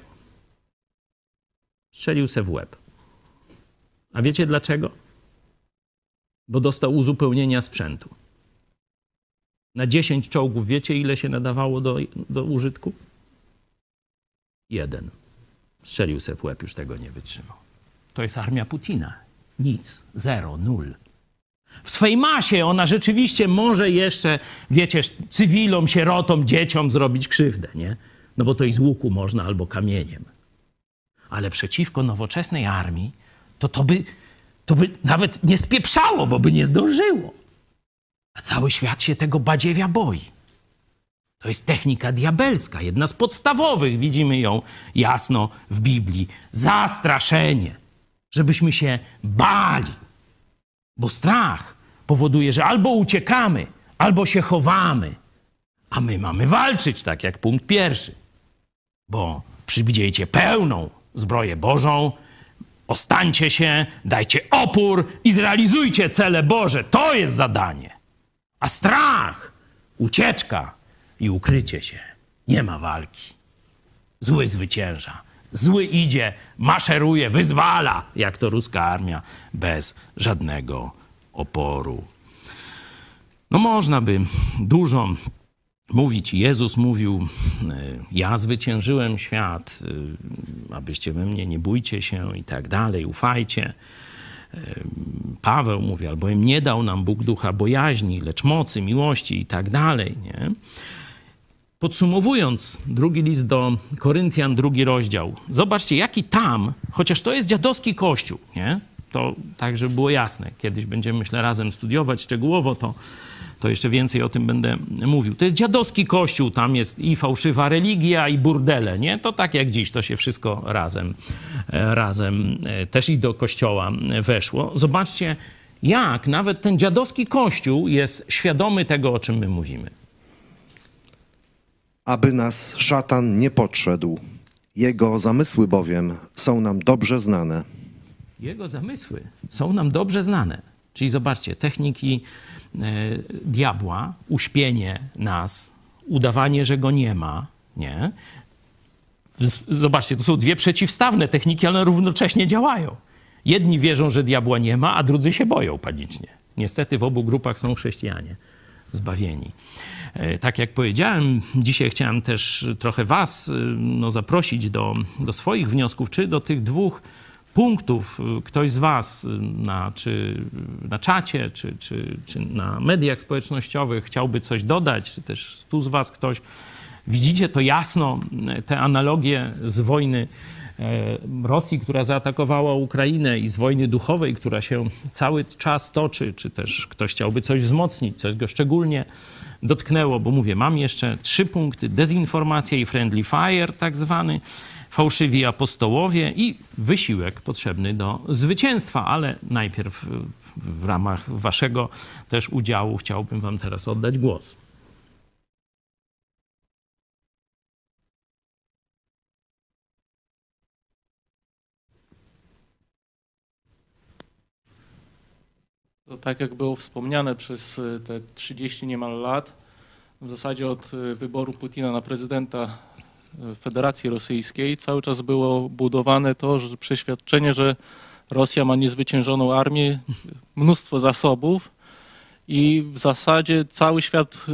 Strzelił se w łeb. A wiecie dlaczego? Bo dostał uzupełnienia sprzętu. Na 10 czołgów wiecie, ile się nadawało do, do użytku? Jeden. Strzelił se w łeb, już tego nie wytrzymał. To jest armia Putina. Nic. Zero. Nul. W swej masie ona rzeczywiście może jeszcze, wiecie, cywilom, sierotom, dzieciom zrobić krzywdę, nie? No bo to i z łuku można albo kamieniem. Ale przeciwko nowoczesnej armii, to to by, to by nawet nie spieprzało, bo by nie zdążyło. A cały świat się tego badziewia boi. To jest technika diabelska, jedna z podstawowych, widzimy ją jasno w Biblii. Zastraszenie, żebyśmy się bali. Bo strach powoduje, że albo uciekamy, albo się chowamy. A my mamy walczyć, tak jak punkt pierwszy. Bo przywdziejcie pełną zbroję Bożą, ostańcie się, dajcie opór i zrealizujcie cele Boże. To jest zadanie. A strach, ucieczka i ukrycie się. Nie ma walki. Zły zwycięża. Zły idzie, maszeruje, wyzwala, jak to ruska armia, bez żadnego oporu. No można by dużo mówić. Jezus mówił: Ja zwyciężyłem świat, abyście we mnie nie bójcie się i tak dalej, ufajcie. Paweł mówi, albowiem nie dał nam Bóg ducha bojaźni, lecz mocy, miłości i tak dalej. Nie? Podsumowując, drugi list do Koryntian, drugi rozdział. Zobaczcie, jaki tam, chociaż to jest dziadowski kościół, nie? To tak, żeby było jasne. Kiedyś będziemy, myślę, razem studiować szczegółowo to, to jeszcze więcej o tym będę mówił. To jest dziadowski kościół, tam jest i fałszywa religia, i burdele, nie? To tak jak dziś, to się wszystko razem, razem też i do kościoła weszło. Zobaczcie, jak nawet ten dziadowski kościół jest świadomy tego, o czym my mówimy. Aby nas szatan nie podszedł. Jego zamysły bowiem są nam dobrze znane. Jego zamysły są nam dobrze znane. Czyli zobaczcie, techniki e, diabła, uśpienie nas, udawanie, że go nie ma, nie? Zobaczcie, to są dwie przeciwstawne techniki, ale równocześnie działają. Jedni wierzą, że diabła nie ma, a drudzy się boją panicznie. Niestety w obu grupach są chrześcijanie zbawieni. E, tak jak powiedziałem, dzisiaj chciałem też trochę Was no, zaprosić do, do swoich wniosków, czy do tych dwóch punktów ktoś z Was na, czy na czacie, czy, czy, czy na mediach społecznościowych chciałby coś dodać, czy też tu z Was ktoś. Widzicie to jasno, te analogie z wojny Rosji, która zaatakowała Ukrainę i z wojny duchowej, która się cały czas toczy, czy też ktoś chciałby coś wzmocnić, coś go szczególnie dotknęło, bo mówię, mam jeszcze trzy punkty: dezinformacja i friendly fire, tak zwany, fałszywi apostołowie i wysiłek potrzebny do zwycięstwa, ale najpierw w ramach waszego też udziału chciałbym wam teraz oddać głos. To tak jak było wspomniane przez e, te 30 niemal lat, w zasadzie od e, wyboru Putina na prezydenta Federacji Rosyjskiej cały czas było budowane to, że przeświadczenie, że Rosja ma niezwyciężoną armię, mnóstwo zasobów i w zasadzie cały świat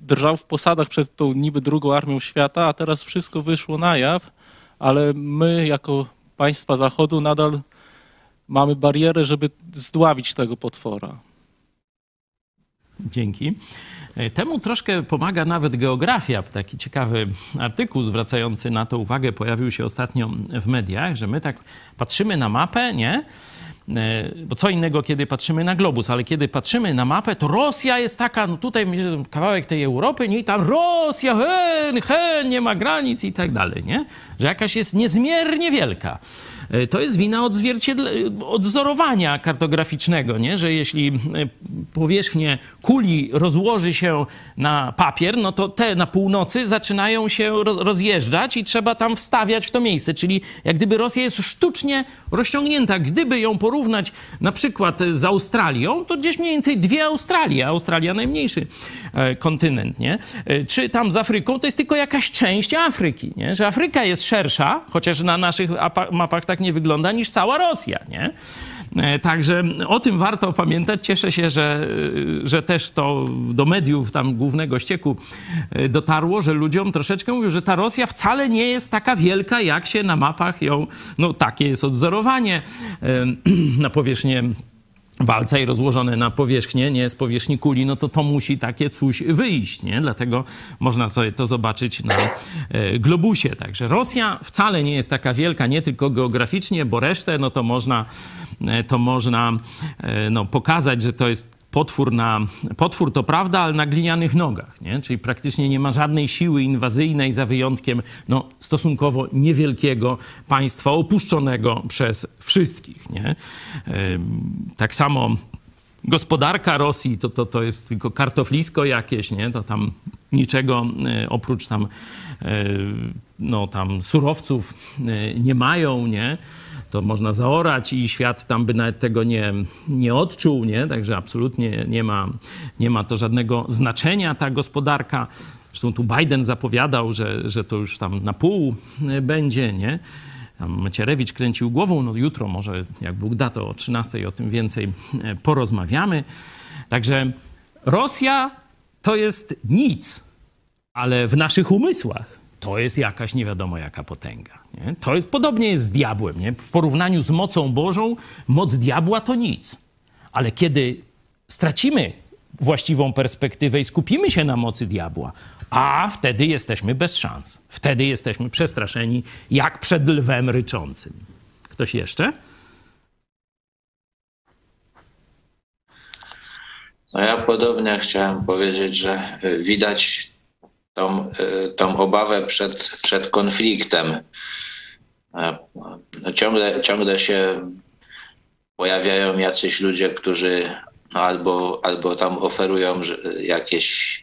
drżał w posadach przed tą niby drugą armią świata, a teraz wszystko wyszło na jaw, ale my jako państwa Zachodu nadal mamy barierę, żeby zdławić tego potwora. Dzięki. Temu troszkę pomaga nawet geografia. Taki ciekawy artykuł zwracający na to uwagę pojawił się ostatnio w mediach, że my tak patrzymy na mapę, nie? Bo co innego, kiedy patrzymy na globus, ale kiedy patrzymy na mapę, to Rosja jest taka, no tutaj kawałek tej Europy, nie? I tam Rosja, hen, hen, nie ma granic i tak dalej, nie? Że jakaś jest niezmiernie wielka. E, to jest wina odzorowania kartograficznego, nie? że jeśli e, powierzchnię kuli rozłoży się na papier, no to te na północy zaczynają się rozjeżdżać i trzeba tam wstawiać w to miejsce. Czyli jak gdyby Rosja jest sztucznie rozciągnięta. Gdyby ją porównać na przykład z Australią, to gdzieś mniej więcej dwie Australie, Australia najmniejszy e, kontynent, nie? Czy tam z Afryką, to jest tylko jakaś część Afryki, nie? Że Afryka jest szersza, chociaż na naszych mapach tak nie wygląda niż cała Rosja, nie? E, także o tym warto pamiętać. Cieszę się, że, że też to do mediów tam głównego ścieku e, dotarło, że ludziom troszeczkę mówią, że ta Rosja wcale nie jest taka wielka, jak się na mapach ją, no takie jest odzorowanie e, na powierzchnię walca i rozłożone na powierzchnię, nie z powierzchni kuli, no to to musi takie coś wyjść, nie? Dlatego można sobie to zobaczyć na e, globusie. Także Rosja wcale nie jest taka wielka, nie tylko geograficznie, bo resztę, no to można, e, to można e, no, pokazać, że to jest potwór, na, potwór to prawda, ale na glinianych nogach, nie? czyli praktycznie nie ma żadnej siły inwazyjnej za wyjątkiem no, stosunkowo niewielkiego państwa opuszczonego przez wszystkich. Nie? Tak samo gospodarka Rosji to, to, to jest tylko kartoflisko jakieś, nie? to tam niczego e, oprócz tam, e, no, tam surowców e, nie mają, nie? To można zaorać i świat tam by nawet tego nie, nie odczuł, nie? Także absolutnie nie ma, nie ma to żadnego znaczenia ta gospodarka. Zresztą tu Biden zapowiadał, że, że to już tam na pół będzie, nie? Tam Macierewicz kręcił głową, no jutro może, jak Bóg da, to o 13 o tym więcej e, porozmawiamy. Także Rosja to jest nic, ale w naszych umysłach to jest jakaś nie wiadomo jaka potęga. Nie? To jest podobnie jest z diabłem. Nie? W porównaniu z mocą Bożą, moc diabła to nic. Ale kiedy stracimy właściwą perspektywę i skupimy się na mocy diabła, a wtedy jesteśmy bez szans. Wtedy jesteśmy przestraszeni jak przed lwem ryczącym. Ktoś jeszcze? No ja podobnie chciałem powiedzieć, że widać tą, tą obawę przed, przed konfliktem. No ciągle, ciągle się pojawiają jacyś ludzie, którzy no albo, albo tam oferują jakieś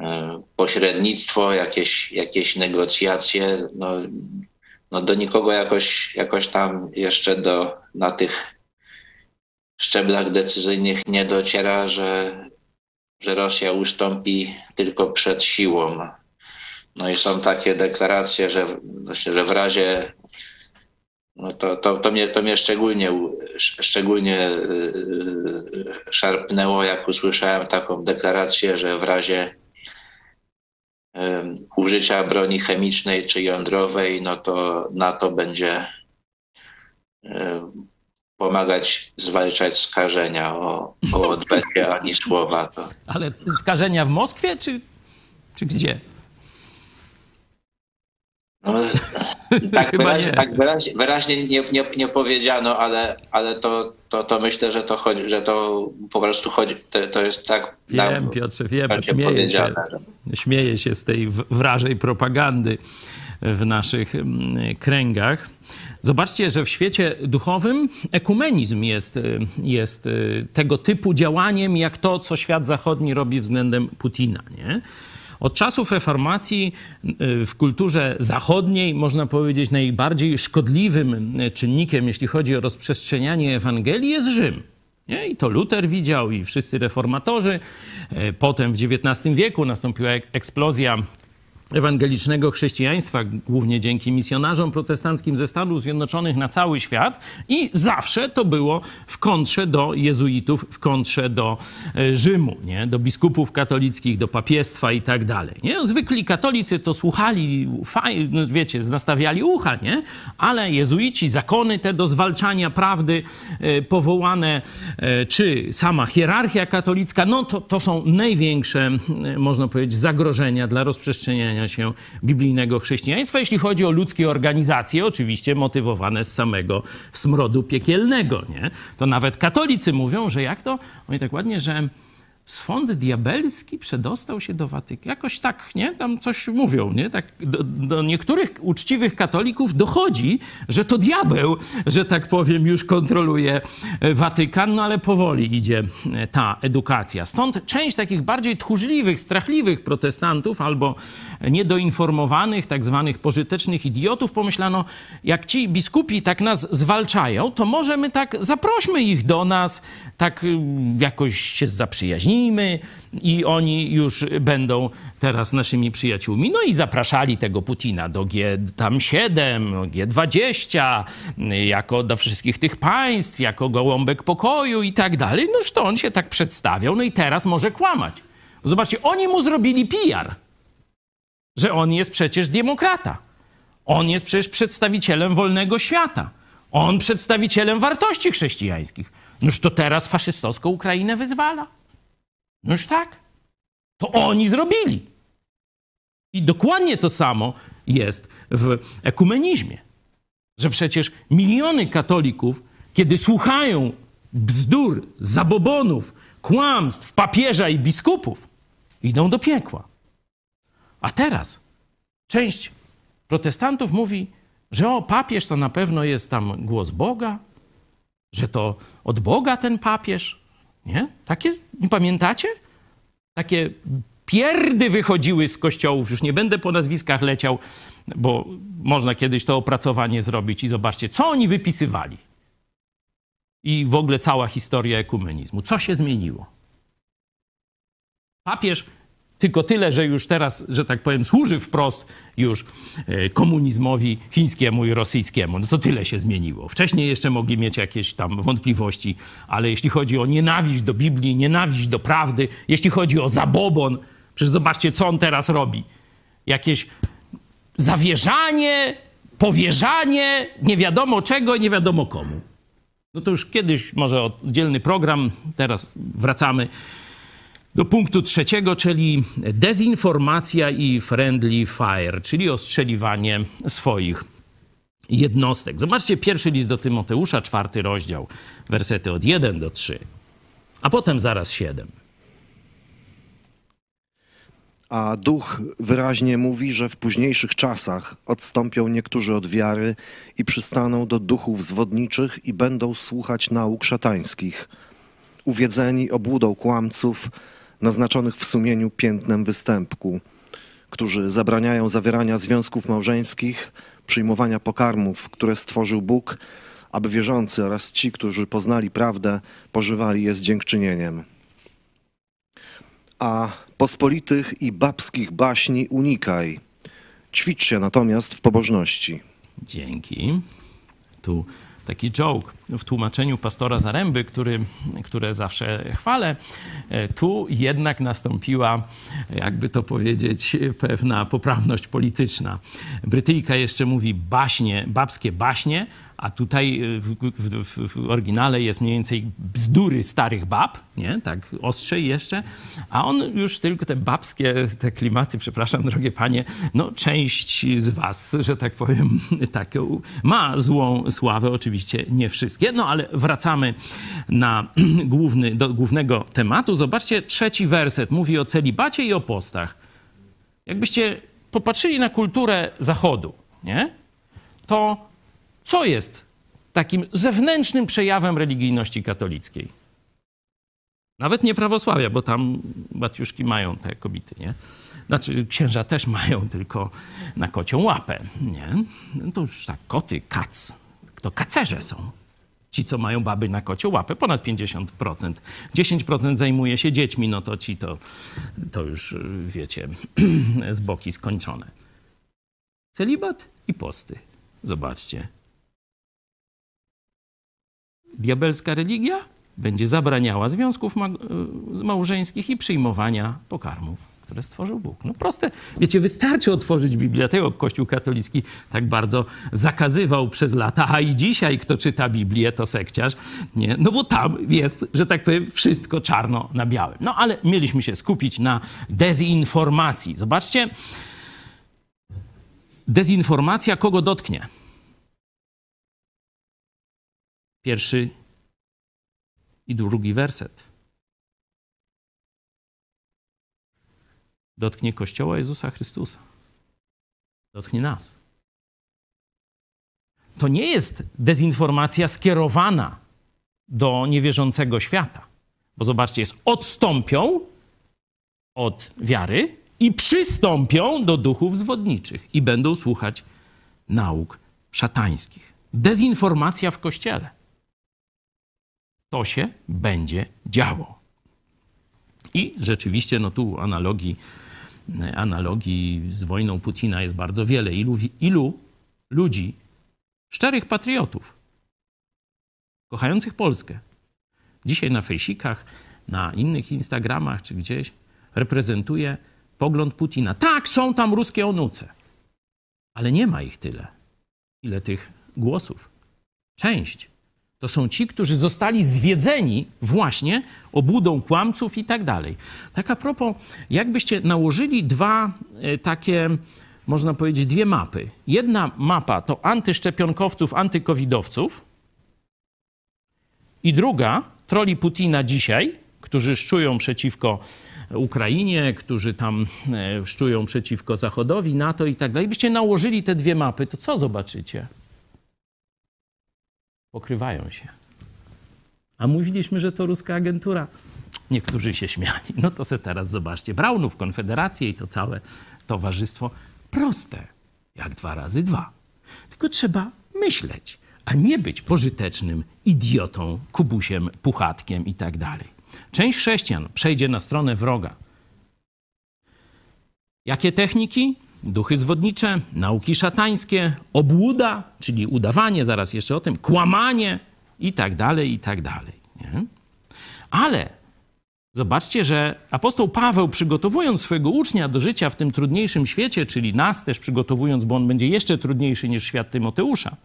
e, pośrednictwo, jakieś, jakieś negocjacje. No, no do nikogo jakoś, jakoś tam jeszcze do, na tych szczeblach decyzyjnych nie dociera, że, że Rosja ustąpi tylko przed siłą. No i są takie deklaracje, że, że w razie no to, to, to, mnie, to mnie szczególnie, szczególnie y, y, szarpnęło, jak usłyszałem taką deklarację, że w razie użycia broni chemicznej czy jądrowej, no to NATO będzie pomagać zwalczać skażenia. O, o odbędzie ani słowa. To. Ale skażenia w Moskwie czy, czy gdzie? No, tak, wyraźnie, tak wyraźnie, wyraźnie nie, nie, nie, powiedziano, ale, ale to, to, to myślę, że to chodzi, że to po prostu chodzi, to, to jest tak. Wiem, na, Piotrze, wiem, śmieję się, śmieję się z tej wrażej propagandy w naszych mm, kręgach. Zobaczcie, że w świecie duchowym ekumenizm jest, jest y, tego typu działaniem, jak to, co świat zachodni robi względem Putina. Nie? Od czasów reformacji y, w kulturze zachodniej, można powiedzieć, najbardziej szkodliwym y, czynnikiem, jeśli chodzi o rozprzestrzenianie Ewangelii, jest Rzym. Nie? I to Luter widział, i wszyscy reformatorzy. Y, potem w XIX wieku nastąpiła eksplozja ewangelicznego chrześcijaństwa, głównie dzięki misjonarzom protestanckim ze Stanów Zjednoczonych na cały świat i zawsze to było w kontrze do jezuitów, w kontrze do e, Rzymu, nie? do biskupów katolickich, do papiestwa i tak dalej. Nie? Zwykli katolicy to słuchali, faj, no wiecie, nastawiali ucha, nie? ale jezuici, zakony te do zwalczania prawdy e, powołane, e, czy sama hierarchia katolicka, no to, to są największe, można powiedzieć, zagrożenia dla rozprzestrzeniania się biblijnego chrześcijaństwa, jeśli chodzi o ludzkie organizacje, oczywiście motywowane z samego smrodu piekielnego. Nie? To nawet katolicy mówią, że jak to, oni tak ładnie, że swąd diabelski przedostał się do Watykanu. Jakoś tak, nie? Tam coś mówią, nie? Tak do, do, niektórych uczciwych katolików dochodzi, że to diabeł, że tak powiem, już kontroluje e, Watykan, no ale powoli idzie e, ta edukacja. Stąd część takich bardziej tchórzliwych, strachliwych protestantów albo niedoinformowanych, tak zwanych pożytecznych idiotów pomyślano, jak ci biskupi tak nas zwalczają, to może my tak zaprośmy ich do nas, tak y, jakoś się zaprzyjaźnimy, i oni już będą teraz naszymi przyjaciółmi. No i zapraszali tego Putina do G7, G20, jako do wszystkich tych państw, jako gołąbek pokoju i tak dalej. No to on się tak przedstawiał, no i teraz może kłamać. Zobaczcie, oni mu zrobili PR, że on jest przecież demokrata. On jest przecież przedstawicielem wolnego świata. On przedstawicielem wartości chrześcijańskich. Noż to teraz faszystowską Ukrainę wyzwala. Noż tak. To oni zrobili. I dokładnie to samo jest w ekumenizmie. Że przecież miliony katolików, kiedy słuchają bzdur, zabobonów, kłamstw papieża i biskupów, idą do piekła. A teraz część protestantów mówi, że o, papież to na pewno jest tam głos Boga, że to od Boga ten papież. Nie? Takie, nie pamiętacie? Takie pierdy wychodziły z kościołów. Już nie będę po nazwiskach leciał, bo można kiedyś to opracowanie zrobić i zobaczcie, co oni wypisywali. I w ogóle cała historia ekumenizmu. Co się zmieniło? Papież tylko tyle, że już teraz, że tak powiem, służy wprost już e, komunizmowi chińskiemu i rosyjskiemu. No to tyle się zmieniło. Wcześniej jeszcze mogli mieć jakieś tam wątpliwości, ale jeśli chodzi o nienawiść do Biblii, nienawiść do prawdy, jeśli chodzi o zabobon, przecież zobaczcie, co on teraz robi. Jakieś zawierzanie, powierzanie, nie wiadomo czego, nie wiadomo komu. No to już kiedyś może oddzielny program, teraz wracamy do punktu trzeciego, czyli dezinformacja i friendly fire, czyli ostrzeliwanie swoich jednostek. Zobaczcie pierwszy list do Tymoteusza, czwarty rozdział, wersety od 1 do 3, a potem zaraz 7. A duch wyraźnie mówi, że w późniejszych czasach odstąpią niektórzy od wiary i przystaną do duchów zwodniczych i będą słuchać nauk szatańskich, uwiedzeni obłudą kłamców, naznaczonych w sumieniu piętnem występku, którzy zabraniają zawierania związków małżeńskich, przyjmowania pokarmów, które stworzył Bóg, aby wierzący oraz ci, którzy poznali prawdę, pożywali je z dziękczynieniem. A pospolitych i babskich baśni unikaj. Ćwicz się natomiast w pobożności. Dzięki. Tu taki joke w tłumaczeniu pastora Zaręby, który, które zawsze chwalę. E, tu jednak nastąpiła, jakby to powiedzieć, pewna poprawność polityczna. Brytyjka jeszcze mówi baśnie, babskie baśnie, a tutaj w, w, w, oryginale jest mniej więcej bzdury starych bab, nie? Tak ostrzej jeszcze, a on już tylko te babskie, te klimaty, przepraszam, drogie panie, no część z was, że tak powiem, tak, ma złą sławę, oczywiście nie wszystkie, no ale wracamy na główny, do głównego tematu. Zobaczcie, trzeci werset mówi o celibacie i o postach. Jakbyście popatrzyli na kulturę Zachodu, nie? to co jest takim zewnętrznym przejawem religijności katolickiej? Nawet nie prawosławia, bo tam batiuszki mają te kobiety, nie? Znaczy księża też mają, tylko na kocią łapę, nie? No to już tak, koty, kac. To kacerze są. Ci, co mają baby na kocią łapę, ponad 50%. 10% zajmuje się dziećmi, no to ci to, to już, wiecie, z boki skończone. Celibat i posty. Zobaczcie, diabelska religia będzie zabraniała związków ma e, małżeńskich i przyjmowania pokarmów, które stworzył Bóg. No proste. Wiecie, wystarczy otworzyć Biblię. Dlatego Kościół katolicki tak bardzo zakazywał przez lata, a i dzisiaj kto czyta Biblię, to sekciarz. Nie? No bo tam jest, że tak powiem, wszystko czarno na białym. No ale mieliśmy się skupić na dezinformacji. Zobaczcie, dezinformacja kogo dotknie? Pierwszy i drugi werset. Dotknie Kościoła Jezusa Chrystusa. Dotknie nas. To nie jest dezinformacja skierowana do niewierzącego świata. Bo zobaczcie, jest odstąpią od wiary i przystąpią do duchów zwodniczych i będą słuchać nauk szatańskich. Dezinformacja w kościele to się będzie działo. I rzeczywiście, no tu analogii, analogii z wojną Putina jest bardzo wiele. Ilu, ilu ludzi, szczerych patriotów, kochających Polskę, dzisiaj na fejsikach, na innych Instagramach czy gdzieś reprezentuje pogląd Putina. Tak, są tam ruskie onuce, ale nie ma ich tyle, ile tych głosów. Część to są ci, którzy zostali zwiedzeni właśnie obłudą kłamców i tak dalej. Tak a propos, jakbyście nałożyli dwa e, takie, można powiedzieć, dwie mapy. Jedna mapa to antyszczepionkowców, antykowidowców i druga, troli Putina dzisiaj, którzy szczują przeciwko Ukrainie, którzy tam e, szczują przeciwko Zachodowi, NATO i tak dalej, byście nałożyli te dwie mapy, to co zobaczycie? Pokrywają się. A mówiliśmy, że to ruska agentura. Niektórzy się śmiali. No to se teraz zobaczcie. Braunów, Konfederację i to całe towarzystwo. Proste, jak dwa razy dwa. Tylko trzeba myśleć, a nie być pożytecznym idiotą, kubusiem, puchatkiem i tak dalej. Część chrześcijan przejdzie na stronę wroga. Jakie techniki? Duchy zwodnicze, nauki szatańskie, obłuda, czyli udawanie, zaraz jeszcze o tym, kłamanie i tak dalej, i tak dalej. Nie? Ale zobaczcie, że apostoł Paweł, przygotowując swojego ucznia do życia w tym trudniejszym świecie, czyli nas też przygotowując, bo on będzie jeszcze trudniejszy niż świat Tymoteusza,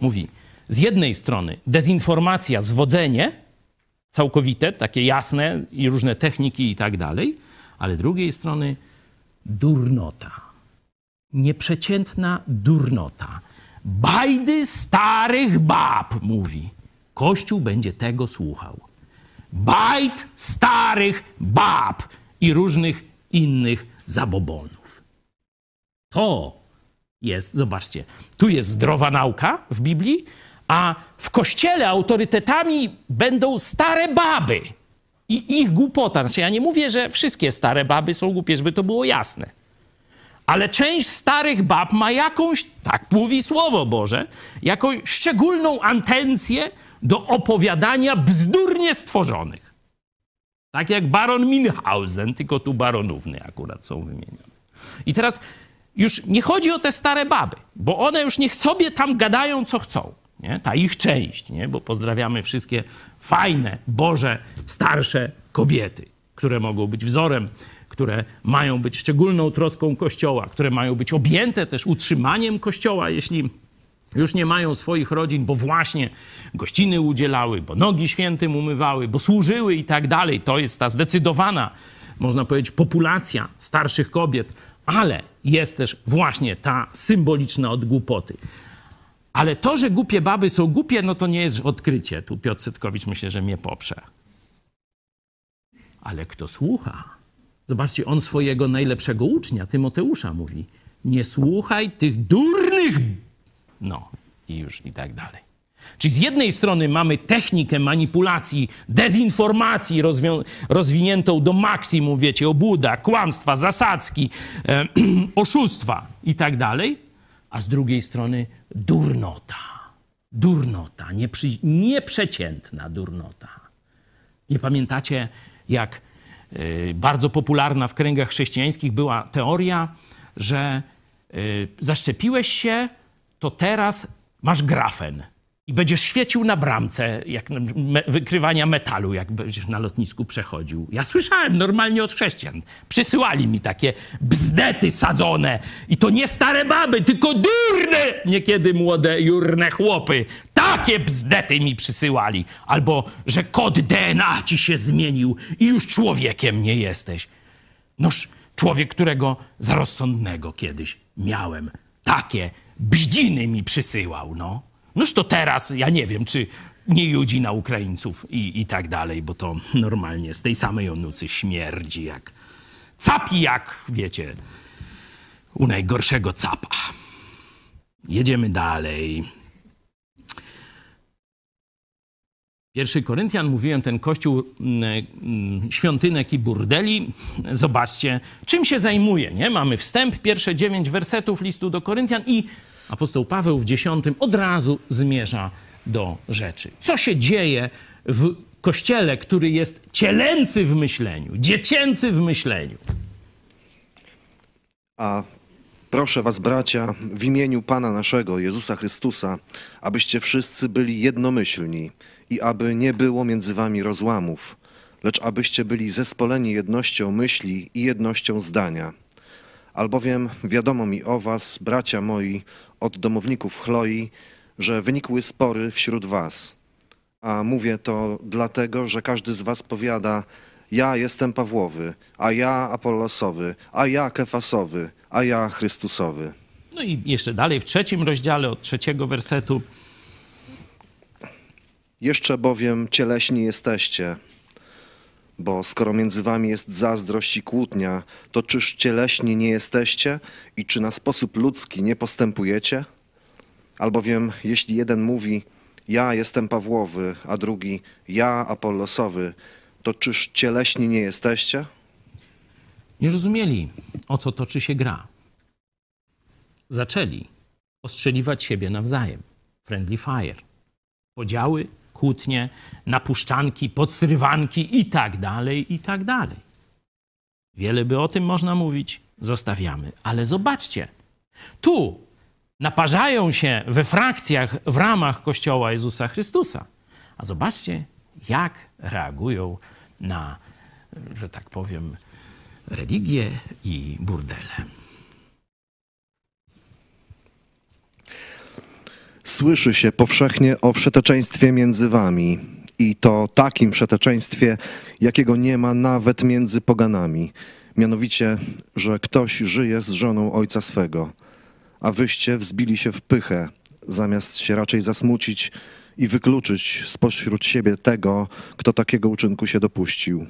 mówi: z jednej strony dezinformacja, zwodzenie całkowite, takie jasne i różne techniki i tak dalej, ale z drugiej strony durnota. Nieprzeciętna durnota. Bajdy starych bab, mówi. Kościół będzie tego słuchał. Bajd starych bab i różnych innych zabobonów. To jest, zobaczcie, tu jest zdrowa nauka w Biblii, a w kościele autorytetami będą stare baby i ich głupota. Znaczy, ja nie mówię, że wszystkie stare baby są głupie, żeby to było jasne. Ale część starych bab ma jakąś, tak mówi Słowo Boże, jakąś szczególną antencję do opowiadania bzdurnie stworzonych. Tak jak baron Minhausen, tylko tu baronówny akurat są wymienione. I teraz już nie chodzi o te stare baby, bo one już niech sobie tam gadają, co chcą. Nie? Ta ich część, nie? bo pozdrawiamy wszystkie fajne, boże, starsze kobiety, które mogą być wzorem, które mają być szczególną troską Kościoła, które mają być objęte też utrzymaniem Kościoła, jeśli już nie mają swoich rodzin, bo właśnie gościny udzielały, bo nogi świętym umywały, bo służyły i tak dalej. To jest ta zdecydowana, można powiedzieć, populacja starszych kobiet, ale jest też właśnie ta symboliczna od głupoty. Ale to, że głupie baby są głupie, no to nie jest odkrycie. Tu Piotr Setkowicz myślę, że mnie poprze. Ale kto słucha? Zobaczcie, on swojego najlepszego ucznia, Tymoteusza, mówi: Nie słuchaj tych durnych. No i już i tak dalej. Czyli z jednej strony mamy technikę manipulacji, dezinformacji rozwiniętą do maksimum, wiecie, obłuda, kłamstwa, zasadzki, e, oszustwa i tak dalej, a z drugiej strony durnota. Durnota, nieprzy, nieprzeciętna durnota. Nie pamiętacie, jak bardzo popularna w kręgach chrześcijańskich była teoria, że y, zaszczepiłeś się, to teraz masz grafen i będziesz świecił na bramce jak me, wykrywania metalu, jak będziesz na lotnisku przechodził. Ja słyszałem normalnie od chrześcijan. Przysyłali mi takie bzdety sadzone. I to nie stare baby, tylko durne, niekiedy młode, jurne chłopy. Takie bzdety mi przysyłali. Albo, że kod DNA ci się zmienił i już człowiekiem nie jesteś. Noż człowiek, którego za rozsądnego kiedyś miałem. Takie bździny mi przysyłał, no. Noż to teraz, ja nie wiem, czy nie judzi na Ukraińców i, i tak dalej, bo to normalnie z tej samej onucy śmierdzi jak capi, jak wiecie, u najgorszego capa. Jedziemy dalej. Pierwszy Koryntian, mówiłem, ten kościół mm, mm, świątynek i burdeli. Zobaczcie, czym się zajmuje. Nie? Mamy wstęp, pierwsze dziewięć wersetów listu do Koryntian i apostoł Paweł w dziesiątym od razu zmierza do rzeczy. Co się dzieje w kościele, który jest cielęcy w myśleniu, dziecięcy w myśleniu? A proszę was, bracia, w imieniu Pana naszego, Jezusa Chrystusa, abyście wszyscy byli jednomyślni i aby nie było między wami rozłamów, lecz abyście byli zespoleni jednością myśli i jednością zdania. Albowiem wiadomo mi o was, bracia moi, od domowników Chloi, że wynikły spory wśród was. A mówię to dlatego, że każdy z was powiada, ja jestem Pawłowy, a ja Apollosowy, a ja Kefasowy, a ja Chrystusowy. No i jeszcze dalej w trzecim rozdziale od trzeciego wersetu. Jeszcze bowiem cieleśni jesteście. Bo skoro między wami jest zazdrość i kłótnia, to czyż cieleśnie nie jesteście i czy na sposób ludzki nie postępujecie? Albowiem jeśli jeden mówi, ja jestem Pawłowy, a drugi, ja Apollosowy, to czyż cieleśnie nie jesteście? Nie rozumieli, o co toczy się gra. Zaczęli ostrzeliwać siebie nawzajem. Friendly fire. Podziały, kłótnie, napuszczanki, podstrywanki i tak dalej, i tak dalej. Wiele by o tym można mówić, zostawiamy. Ale zobaczcie, tu naparzają się we frakcjach w ramach Kościoła Jezusa Chrystusa. A zobaczcie, jak reagują na, że tak powiem, religię i burdele. Słyszy się powszechnie o wszeteczeństwie między wami i to takim wszeteczeństwie, jakiego nie ma nawet między poganami. Mianowicie, że ktoś żyje z żoną ojca swego, a wyście wzbili się w pychę, zamiast się raczej zasmucić i wykluczyć spośród siebie tego, kto takiego uczynku się dopuścił.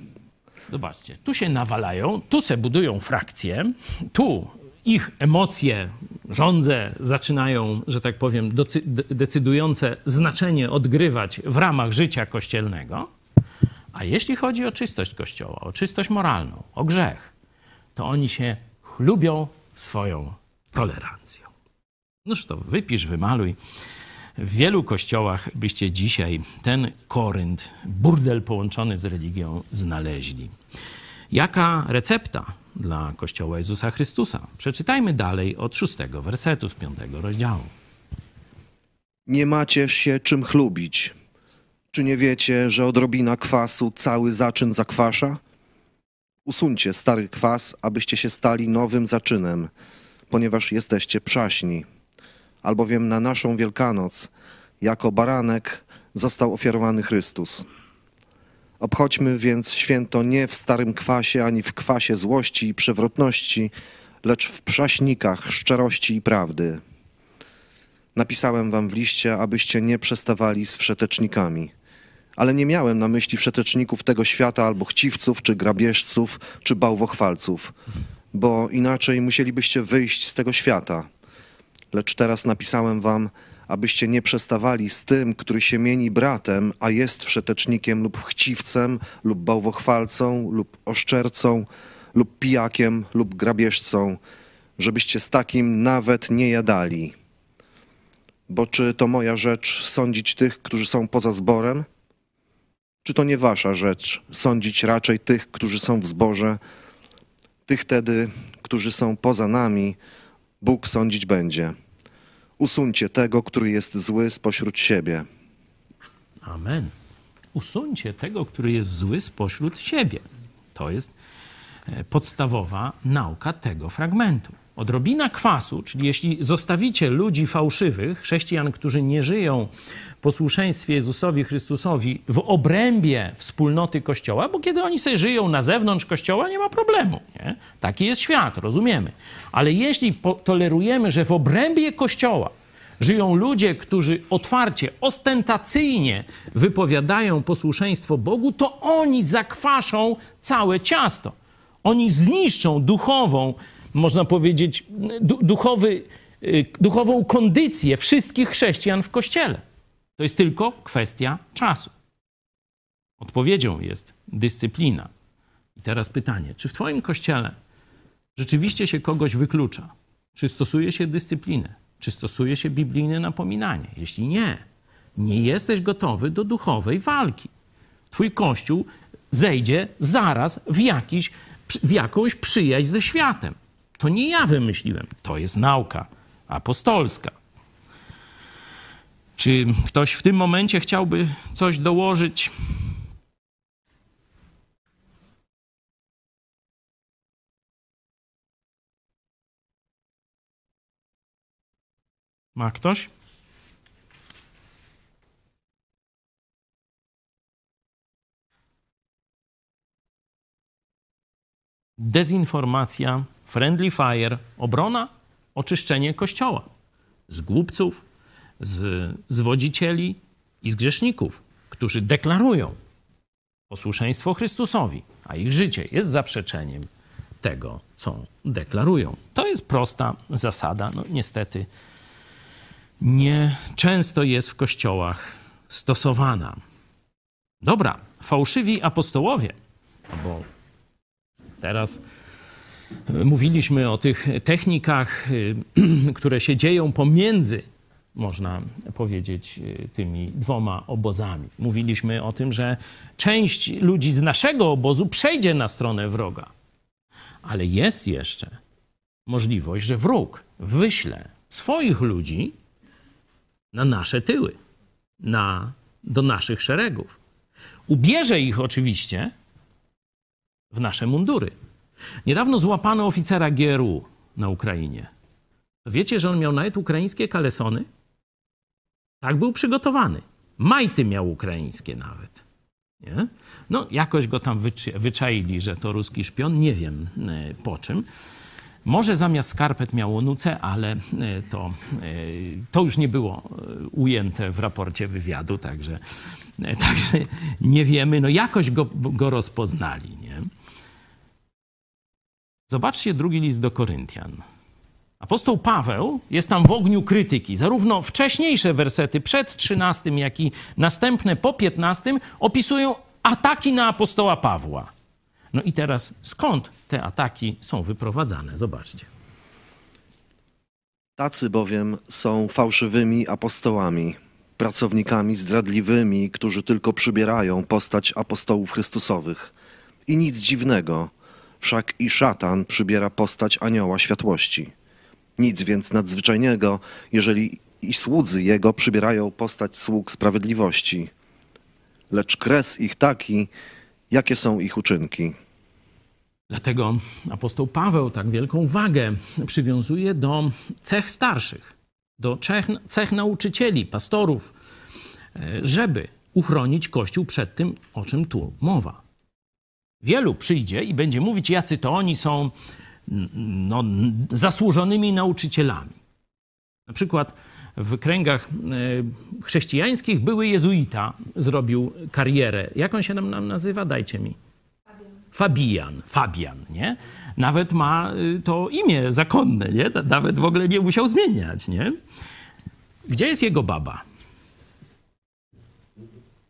Zobaczcie, tu się nawalają, tu se budują frakcje, tu ich emocje, żądze zaczynają, że tak powiem, decydujące znaczenie odgrywać w ramach życia kościelnego. A jeśli chodzi o czystość kościoła, o czystość moralną, o grzech, to oni się chlubią swoją tolerancją. Noż to wypisz, wymaluj. W wielu kościołach byście dzisiaj ten korynt, burdel połączony z religią, znaleźli. Jaka recepta dla Kościoła Jezusa Chrystusa? Przeczytajmy dalej od szóstego wersetu z piątego rozdziału. Nie macie się czym chlubić. Czy nie wiecie, że odrobina kwasu cały zaczyn zakwasza? Usuńcie stary kwas, abyście się stali nowym zaczynem, ponieważ jesteście przaśni. Albowiem na naszą Wielkanoc, jako baranek, został ofiarowany Chrystus. Obchodźmy więc święto nie w starym kwasie, ani w kwasie złości i przewrotności, lecz w przaśnikach szczerości i prawdy. Napisałem wam w liście, abyście nie przestawali z wszetecznikami. Ale nie miałem na myśli wszeteczników tego świata albo chciwców, czy grabieżców, czy bałwochwalców, bo inaczej musielibyście wyjść z tego świata. Lecz teraz napisałem wam, abyście nie przestawali z tym, który się mieni bratem, a jest wszetecznikiem lub chciwcem, lub bałwochwalcą, lub oszczercą, lub pijakiem, lub grabieżcą, żebyście z takim nawet nie jadali. Bo czy to moja rzecz sądzić tych, którzy są poza zborem? Czy to nie wasza rzecz sądzić raczej tych, którzy są w zborze? Tych tedy, którzy są poza nami, Bóg sądzić będzie. Usuńcie tego, który jest zły spośród siebie. Amen. Usuńcie tego, który jest zły spośród siebie. To jest e, podstawowa nauka tego fragmentu. Odrobina kwasu, czyli jeśli zostawicie ludzi fałszywych, chrześcijan, którzy nie żyją posłuszeństwie Jezusowi Chrystusowi w obrębie wspólnoty Kościoła, bo kiedy oni sobie żyją na zewnątrz Kościoła, nie ma problemu. Nie? Taki jest świat, rozumiemy. Ale jeśli tolerujemy, że w obrębie Kościoła żyją ludzie, którzy otwarcie, ostentacyjnie wypowiadają posłuszeństwo Bogu, to oni zakwaszą całe ciasto. Oni zniszczą duchową, można powiedzieć, du- duchowy, y, duchową kondycję wszystkich chrześcijan w kościele. To jest tylko kwestia czasu. Odpowiedzią jest dyscyplina. I teraz pytanie: czy w Twoim kościele rzeczywiście się kogoś wyklucza? Czy stosuje się dyscyplinę? Czy stosuje się biblijne napominanie? Jeśli nie, nie jesteś gotowy do duchowej walki. Twój kościół zejdzie zaraz w, jakiś, w jakąś przyjaźń ze światem. To nie ja wymyśliłem, to jest nauka apostolska. Czy ktoś w tym momencie chciałby coś dołożyć? Ma ktoś? Dezinformacja, friendly fire, obrona, oczyszczenie kościoła z głupców, z zwodzicieli i z grzeszników, którzy deklarują: posłuszeństwo Chrystusowi, a ich życie jest zaprzeczeniem tego, co deklarują. To jest prosta zasada. No, niestety nie często jest w kościołach stosowana. Dobra, fałszywi apostołowie, no bo teraz mówiliśmy o tych technikach, które się dzieją pomiędzy, można powiedzieć, tymi dwoma obozami. Mówiliśmy o tym, że część ludzi z naszego obozu przejdzie na stronę wroga, ale jest jeszcze możliwość, że wróg wyśle swoich ludzi na nasze tyły, na, do naszych szeregów. Ubierze ich oczywiście w nasze mundury. Niedawno złapano oficera GRU na Ukrainie. Wiecie, że on miał nawet ukraińskie kalesony? Tak był przygotowany. Majty miał ukraińskie nawet. Nie? No, jakoś go tam wyczaili, że to ruski szpion. Nie wiem e, po czym. Może zamiast skarpet miało nuce, ale e, to, e, to już nie było ujęte w raporcie wywiadu, także, także nie wiemy. No jakoś go, go rozpoznali. Nie? Zobaczcie drugi list do Koryntian. Apostoł Paweł jest tam w ogniu krytyki. Zarówno wcześniejsze wersety przed 13, jak i następne po 15 opisują ataki na apostoła Pawła. No i teraz skąd te ataki są wyprowadzane? Zobaczcie. Tacy bowiem są fałszywymi apostołami, pracownikami zdradliwymi, którzy tylko przybierają postać apostołów Chrystusowych. I nic dziwnego, wszak i szatan przybiera postać anioła światłości. Nic więc nadzwyczajnego, jeżeli i słudzy jego przybierają postać sług sprawiedliwości. Lecz kres ich taki, jakie są ich uczynki. Dlatego apostoł Paweł tak wielką wagę przywiązuje do cech starszych, do cech, cech nauczycieli, pastorów, żeby uchronić Kościół przed tym, o czym tu mowa. Wielu przyjdzie i będzie mówić, jacy to oni są no, zasłużonymi nauczycielami. Na przykład w kręgach e, chrześcijańskich były jezuita, zrobił karierę. Jak on się nam nazywa? Dajcie mi. Fabian, Fabian, nie? Nawet ma y, to imię zakonne, nie? Nawet w ogóle nie musiał zmieniać, nie? Gdzie jest jego baba?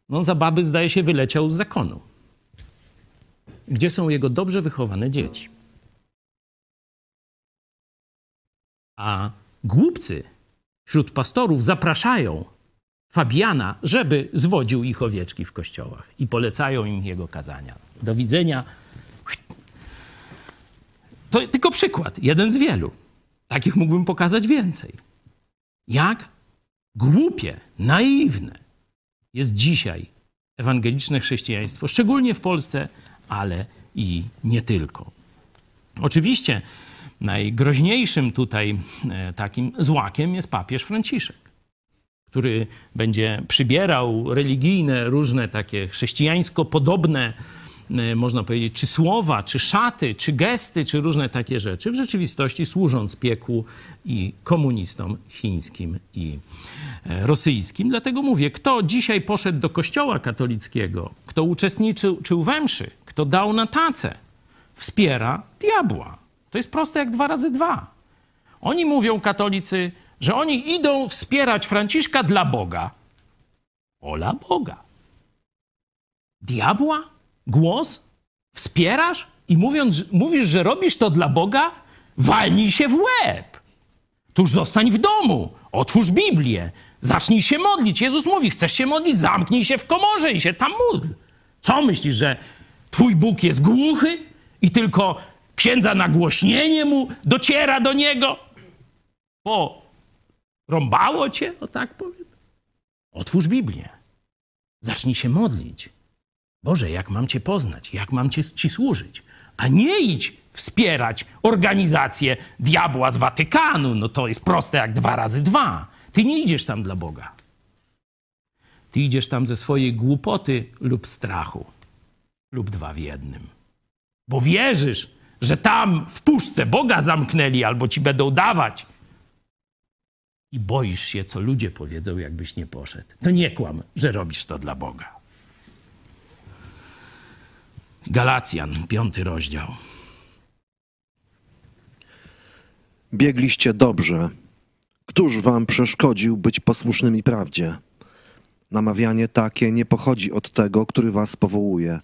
No za baby zdaje się wyleciał z zakonu. Gdzie są jego dobrze wychowane dzieci? A głupcy wśród pastorów zapraszają Fabiana, żeby zwodził ich owieczki w kościołach i polecają im jego kazania. Do widzenia. To tylko przykład, jeden z wielu. Takich mógłbym pokazać więcej. Jak głupie, naiwne jest dzisiaj ewangeliczne chrześcijaństwo, szczególnie w Polsce, ale i nie tylko. Oczywiście najgroźniejszym tutaj e, takim złakiem jest papież Franciszek, który będzie przybierał religijne, różne takie chrześcijańsko podobne, e, można powiedzieć, czy słowa, czy szaty, czy gesty, czy różne takie rzeczy, w rzeczywistości służąc piekłu i komunistom chińskim i rosyjskim. Dlatego mówię, kto dzisiaj poszedł do kościoła katolickiego, kto uczestniczył we mszy, kto dał na tacę, wspiera diabła. To jest proste jak dwa razy dwa. Oni mówią, katolicy, że oni idą wspierać Franciszka dla Boga. Ola Boga. Diabła? Głos? Wspierasz? I mówiąc, mówisz, że robisz to dla Boga? Walnij się w łeb. Tuż zostań w domu. Otwórz Biblię. Zacznij się modlić. Jezus mówi, chcesz się modlić? Zamknij się w komorze i się tam módl. Co myślisz, że twój Bóg jest głuchy i tylko księdza nagłośnienie mu dociera do niego. Bo rąbało cię, o tak powiem. Otwórz Biblię. Zacznij się modlić. Boże, jak mam Cię poznać, jak mam cię, Ci służyć, a nie idź wspierać organizację diabła z Watykanu. No to jest proste jak dwa razy dwa. Ty nie idziesz tam dla Boga. Ty idziesz tam ze swojej głupoty lub strachu, lub dwa w jednym. Bo wierzysz, że tam w puszce Boga zamknęli albo ci będą dawać. I boisz się, co ludzie powiedzą, jakbyś nie poszedł. To nie kłam, że robisz to dla Boga. Galacjan, piąty rozdział. Biegliście dobrze. Któż wam przeszkodził być posłusznymi prawdzie? Namawianie takie nie pochodzi od tego, który was powołuje.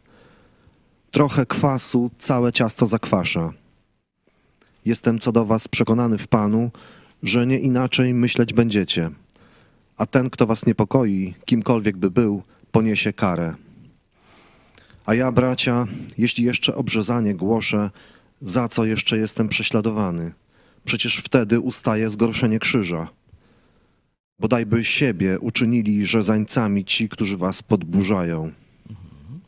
Trochę kwasu całe ciasto zakwasza. Jestem co do was przekonany w Panu, że nie inaczej myśleć będziecie. A ten, kto was niepokoi, kimkolwiek by był, poniesie karę. A ja, bracia, jeśli jeszcze obrzezanie głoszę, za co jeszcze jestem prześladowany? Przecież wtedy ustaje zgorszenie krzyża. Bodajby siebie uczynili rzezańcami ci, którzy was podburzają.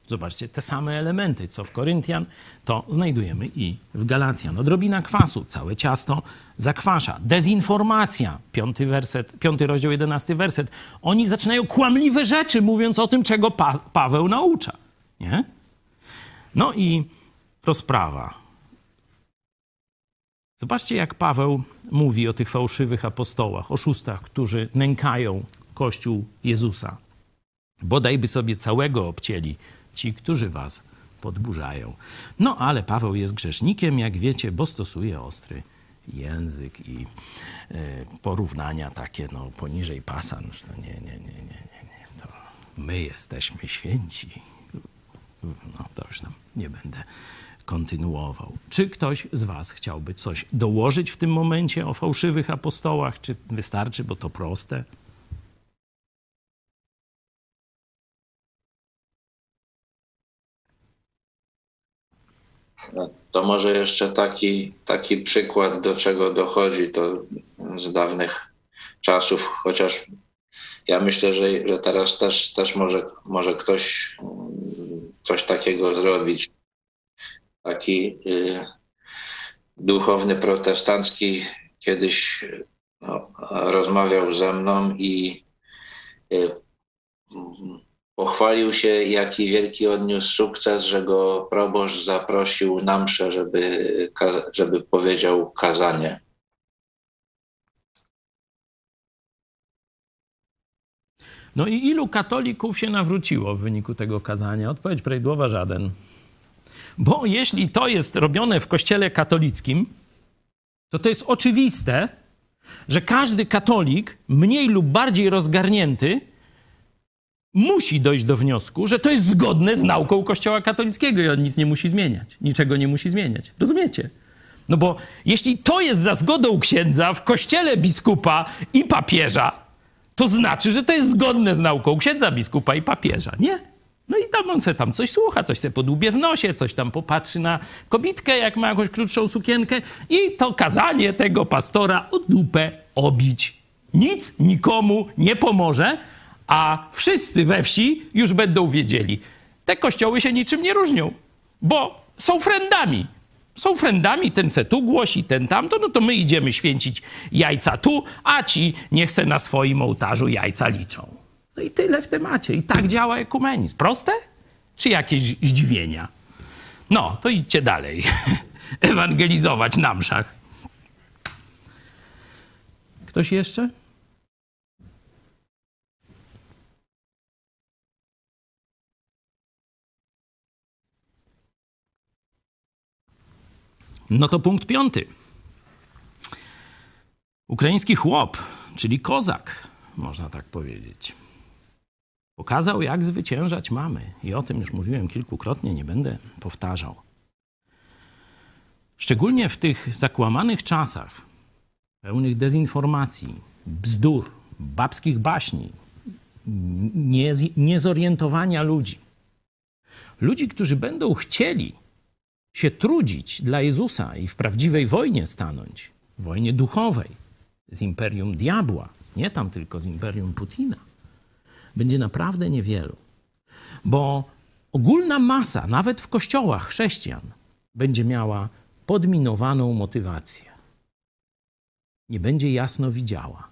Zobaczcie, te same elementy, co w Koryntian, to znajdujemy i w Galacjan. Odrobina kwasu, całe ciasto zakwasza. Dezinformacja, piąty, werset, piąty rozdział, jedenasty werset. Oni zaczynają kłamliwe rzeczy, mówiąc o tym, czego pa Paweł naucza. Nie? No i rozprawa. Zobaczcie, jak Paweł mówi o tych fałszywych apostołach, oszustach, którzy nękają Kościół Jezusa. Bodaj by sobie całego obcięli ci, którzy was podburzają. No ale Paweł jest grzesznikiem, jak wiecie, bo stosuje ostry język i e, porównania takie no, poniżej pasa. No, to nie, nie, nie, nie, nie, nie. To my jesteśmy święci. No to już tam nie będę kontynuował. Czy ktoś z was chciałby coś dołożyć w tym momencie o fałszywych apostołach? Czy wystarczy, bo to proste? No, to może jeszcze taki, taki przykład, do czego dochodzi to z dawnych czasów, chociaż ja myślę, że, że teraz też, też może, może ktoś mm, coś takiego zrobić. Taki y, duchowny protestancki kiedyś no, rozmawiał ze mną i y, Pochwalił się, jaki wielki odniósł sukces, że go proboszcz zaprosił na mszę, żeby, żeby powiedział kazanie. No i ilu katolików się nawróciło w wyniku tego kazania? Odpowiedź prawidłowa żaden. Bo jeśli to jest robione w kościele katolickim, to to jest oczywiste, że każdy katolik, mniej lub bardziej rozgarnięty, musi dojść do wniosku, że to jest zgodne z nauką Kościoła katolickiego i on nic nie musi zmieniać. Niczego nie musi zmieniać. Rozumiecie? No bo jeśli to jest za zgodą księdza w kościele biskupa i papieża, to znaczy, że to jest zgodne z nauką księdza, biskupa i papieża. Nie? No i tam on se tam coś słucha, coś se podłubie w nosie, coś tam popatrzy na kobitkę, jak ma jakąś krótszą sukienkę i to kazanie tego pastora o dupę obić. Nic nikomu nie pomoże, a wszyscy we wsi już będą wiedzieli. Te kościoły się niczym nie różnią, bo są frendami. Są frendami, ten se tu głosi, ten tamto, no to my idziemy święcić jajca tu, a ci niech se na swoim ołtarzu jajca liczą. No i tyle w temacie. I tak działa ekumenizm. Proste? Czy jakieś zdziwienia? No, to idźcie dalej. Ewangelizować na mszach. Ktoś jeszcze? No to punkt piąty. Ukraiński chłop, czyli kozak, można tak powiedzieć, pokazał, jak zwyciężać mamy. I o tym już mówiłem kilkukrotnie, nie będę powtarzał. Szczególnie w tych zakłamanych czasach, pełnych dezinformacji, bzdur, babskich baśni, niezorientowania ludzi. Ludzi, którzy będą chcieli się trudzić dla Jezusa i w prawdziwej wojnie stanąć, wojnie duchowej z imperium diabła, nie tam tylko z imperium Putina, będzie naprawdę niewielu. Bo ogólna masa, nawet w kościołach chrześcijan, będzie miała podminowaną motywację. Nie będzie jasno widziała.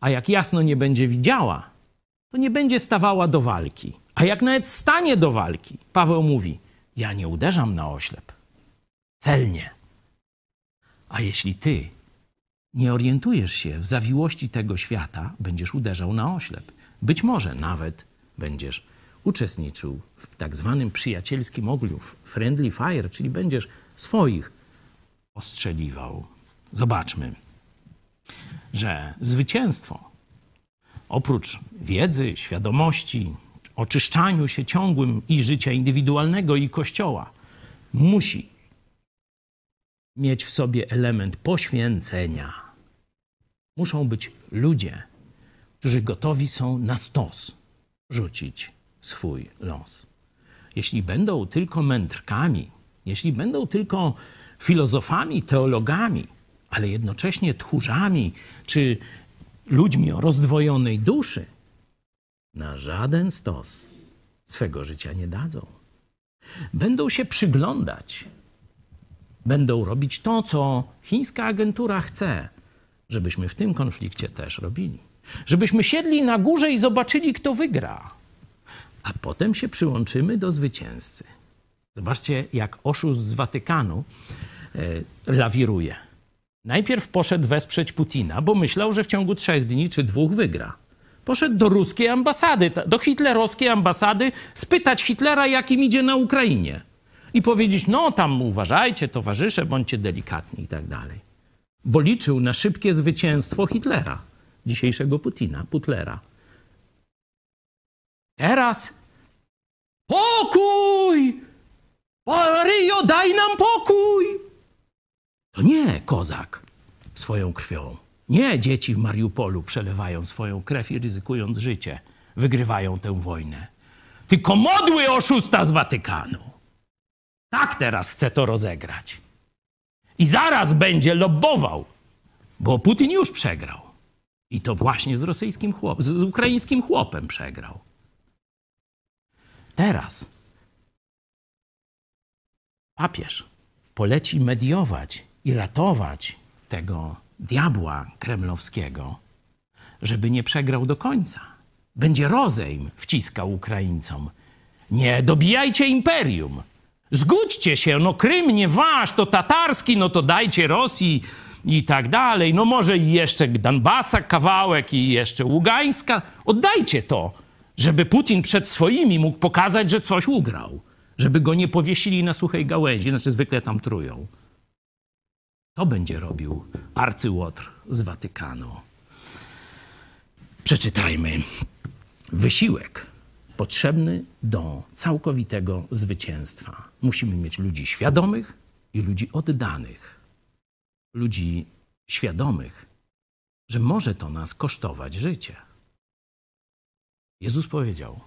A jak jasno nie będzie widziała, to nie będzie stawała do walki. A jak nawet stanie do walki, Paweł mówi, ja nie uderzam na oślep. Celnie. A jeśli ty nie orientujesz się w zawiłości tego świata, będziesz uderzał na oślep. Być może nawet będziesz uczestniczył w tak zwanym przyjacielskim ogniu, friendly fire, czyli będziesz swoich ostrzeliwał. Zobaczmy, że zwycięstwo oprócz wiedzy, świadomości, oczyszczaniu się ciągłym i życia indywidualnego i kościoła, musi mieć w sobie element poświęcenia. Muszą być ludzie, którzy gotowi są na stos rzucić swój los. Jeśli będą tylko mędrkami, jeśli będą tylko filozofami, teologami, ale jednocześnie tchórzami czy ludźmi o rozdwojonej duszy, na żaden stos swego życia nie dadzą. Będą się przyglądać, będą robić to, co chińska agentura chce, żebyśmy w tym konflikcie też robili. Żebyśmy siedli na górze i zobaczyli, kto wygra, a potem się przyłączymy do zwycięzcy. Zobaczcie, jak oszust z Watykanu e, lawiruje. Najpierw poszedł wesprzeć Putina, bo myślał, że w ciągu trzech dni czy dwóch wygra. Poszedł do ruskiej ambasady, do hitlerowskiej ambasady, spytać Hitlera, jak im idzie na Ukrainie. I powiedzieć, no tam uważajcie, towarzysze, bądźcie delikatni i tak dalej. Bo liczył na szybkie zwycięstwo Hitlera, dzisiejszego Putina, Putlera. Teraz pokój! Maryjo, daj nam pokój! To nie kozak swoją krwią. Nie dzieci w Mariupolu przelewają swoją krew i ryzykując życie, wygrywają tę wojnę. Tylko modły oszusta z Watykanu. Tak teraz chce to rozegrać. I zaraz będzie lobbował, bo Putin już przegrał. I to właśnie z rosyjskim z ukraińskim chłopem przegrał. Teraz papież poleci mediować i ratować tego diabła kremlowskiego, żeby nie przegrał do końca. Będzie rozejm wciskał Ukraińcom. Nie dobijajcie imperium. Zgódźcie się, no Krym nie wasz, to tatarski, no to dajcie Rosji i tak dalej. No może i jeszcze Donbasa kawałek i jeszcze Ługańska. Oddajcie to, żeby Putin przed swoimi mógł pokazać, że coś ugrał. Żeby go nie powiesili na suchej gałęzi, znaczy zwykle tam trują. To będzie robił arcyłotr z Watykanu. Przeczytajmy. Wysiłek potrzebny do całkowitego zwycięstwa. Musimy mieć ludzi świadomych i ludzi oddanych. Ludzi świadomych, że może to nas kosztować życie. Jezus powiedział: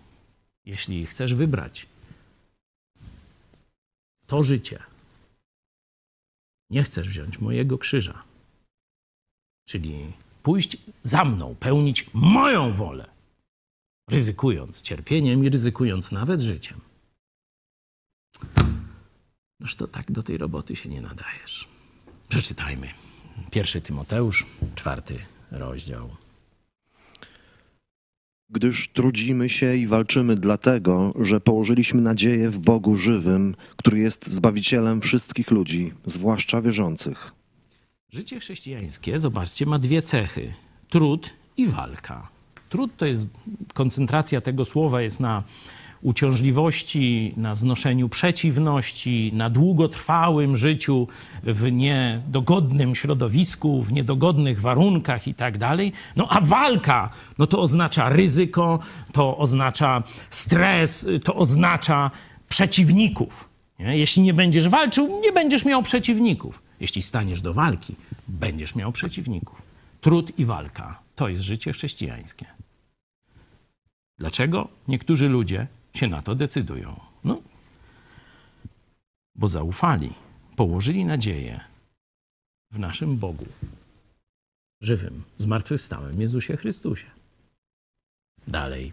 Jeśli chcesz wybrać to życie, nie chcesz wziąć mojego krzyża, czyli pójść za mną, pełnić moją wolę, ryzykując cierpieniem i ryzykując nawet życiem. Noż to tak do tej roboty się nie nadajesz. Przeczytajmy. Pierwszy Tymoteusz, czwarty rozdział. Gdyż trudzimy się i walczymy dlatego, że położyliśmy nadzieję w Bogu żywym, który jest Zbawicielem wszystkich ludzi, zwłaszcza wierzących. Życie chrześcijańskie, zobaczcie, ma dwie cechy: trud i walka. Trud to jest koncentracja tego słowa jest na uciążliwości, na znoszeniu przeciwności, na długotrwałym życiu w niedogodnym środowisku, w niedogodnych warunkach i tak dalej. No a walka, no to oznacza ryzyko, to oznacza stres, to oznacza przeciwników. Nie? Jeśli nie będziesz walczył, nie będziesz miał przeciwników. Jeśli staniesz do walki, będziesz miał przeciwników. Trud i walka to jest życie chrześcijańskie. Dlaczego niektórzy ludzie się na to decydują? No, bo zaufali, położyli nadzieję w naszym Bogu, żywym, zmartwychwstałym Jezusie Chrystusie. Dalej,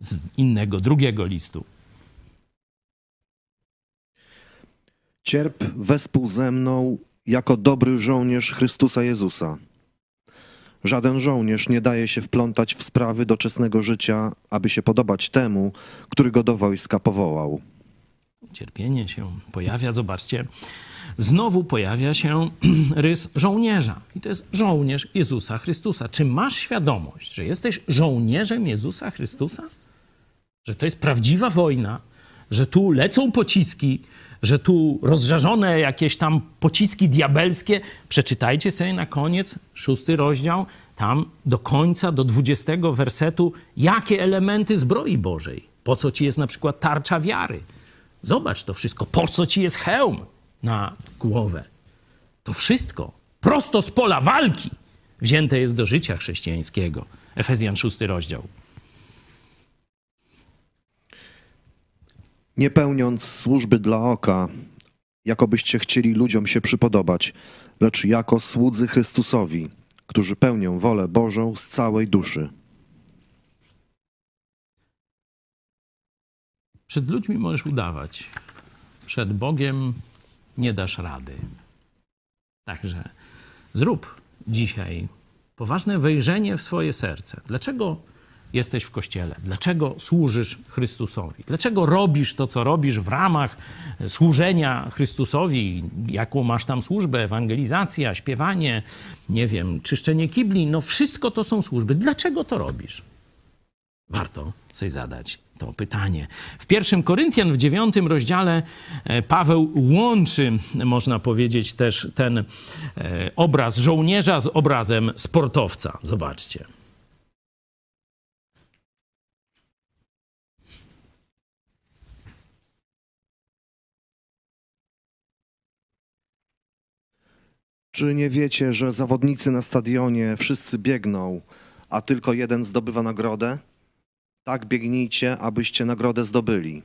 z innego, drugiego listu. Cierp wespół ze mną jako dobry żołnierz Chrystusa Jezusa. Żaden żołnierz nie daje się wplątać w sprawy doczesnego życia, aby się podobać temu, który go do wojska powołał. Cierpienie się pojawia, zobaczcie. Znowu pojawia się rys żołnierza. I to jest żołnierz Jezusa Chrystusa. Czy masz świadomość, że jesteś żołnierzem Jezusa Chrystusa? że to jest prawdziwa wojna, że tu lecą pociski, że tu rozżarzone jakieś tam pociski diabelskie. Przeczytajcie sobie na koniec szósty rozdział, tam do końca, do dwudziestego wersetu, jakie elementy zbroi Bożej. Po co ci jest na przykład tarcza wiary? Zobacz to wszystko. Po co ci jest hełm na głowę? To wszystko prosto z pola walki wzięte jest do życia chrześcijańskiego. Efezjan szósty rozdział. Nie pełniąc służby dla oka, jakobyście chcieli ludziom się przypodobać, lecz jako słudzy Chrystusowi, którzy pełnią wolę Bożą z całej duszy. Przed ludźmi możesz udawać, przed Bogiem nie dasz rady. Także zrób dzisiaj poważne wejrzenie w swoje serce. Dlaczego jesteś w kościele? Dlaczego służysz Chrystusowi? Dlaczego robisz to, co robisz w ramach służenia Chrystusowi? Jaką masz tam służbę? Ewangelizacja, śpiewanie, nie wiem, czyszczenie kibli. No wszystko to są służby. Dlaczego to robisz? Warto sobie zadać to pytanie. W pierwszym Koryntian w dziewiątym rozdziale e, Paweł łączy, można powiedzieć, też ten e, obraz żołnierza z obrazem sportowca. Zobaczcie. Czy nie wiecie, że zawodnicy na stadionie wszyscy biegną, a tylko jeden zdobywa nagrodę? Tak biegnijcie, abyście nagrodę zdobyli.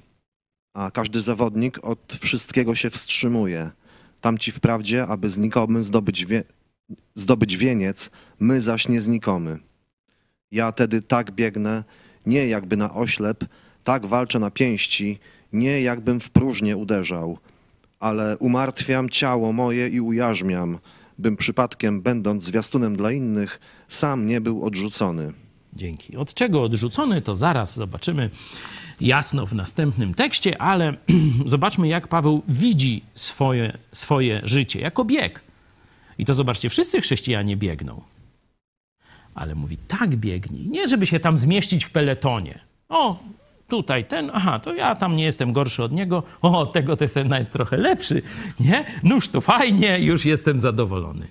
A każdy zawodnik od wszystkiego się wstrzymuje. Tamci wprawdzie, aby znikomy zdobyć, wie, zdobyć wieniec, my zaś nie znikomy. Ja tedy tak biegnę, nie jakby na oślep, tak walczę na pięści, nie jakbym w próżnię uderzał, ale umartwiam ciało moje i ujarzmiam, bym przypadkiem, będąc zwiastunem dla innych, sam nie był odrzucony. Dzięki. Od czego odrzucony, to zaraz zobaczymy jasno w następnym tekście, ale zobaczmy, jak Paweł widzi swoje, swoje życie jako bieg. I to zobaczcie, wszyscy chrześcijanie biegną. Ale mówi, tak biegnij. Nie, żeby się tam zmieścić w peletonie. O, tutaj ten, aha, to ja tam nie jestem gorszy od niego, o, tego to jestem nawet trochę lepszy, nie? Nóż to fajnie, już jestem zadowolony.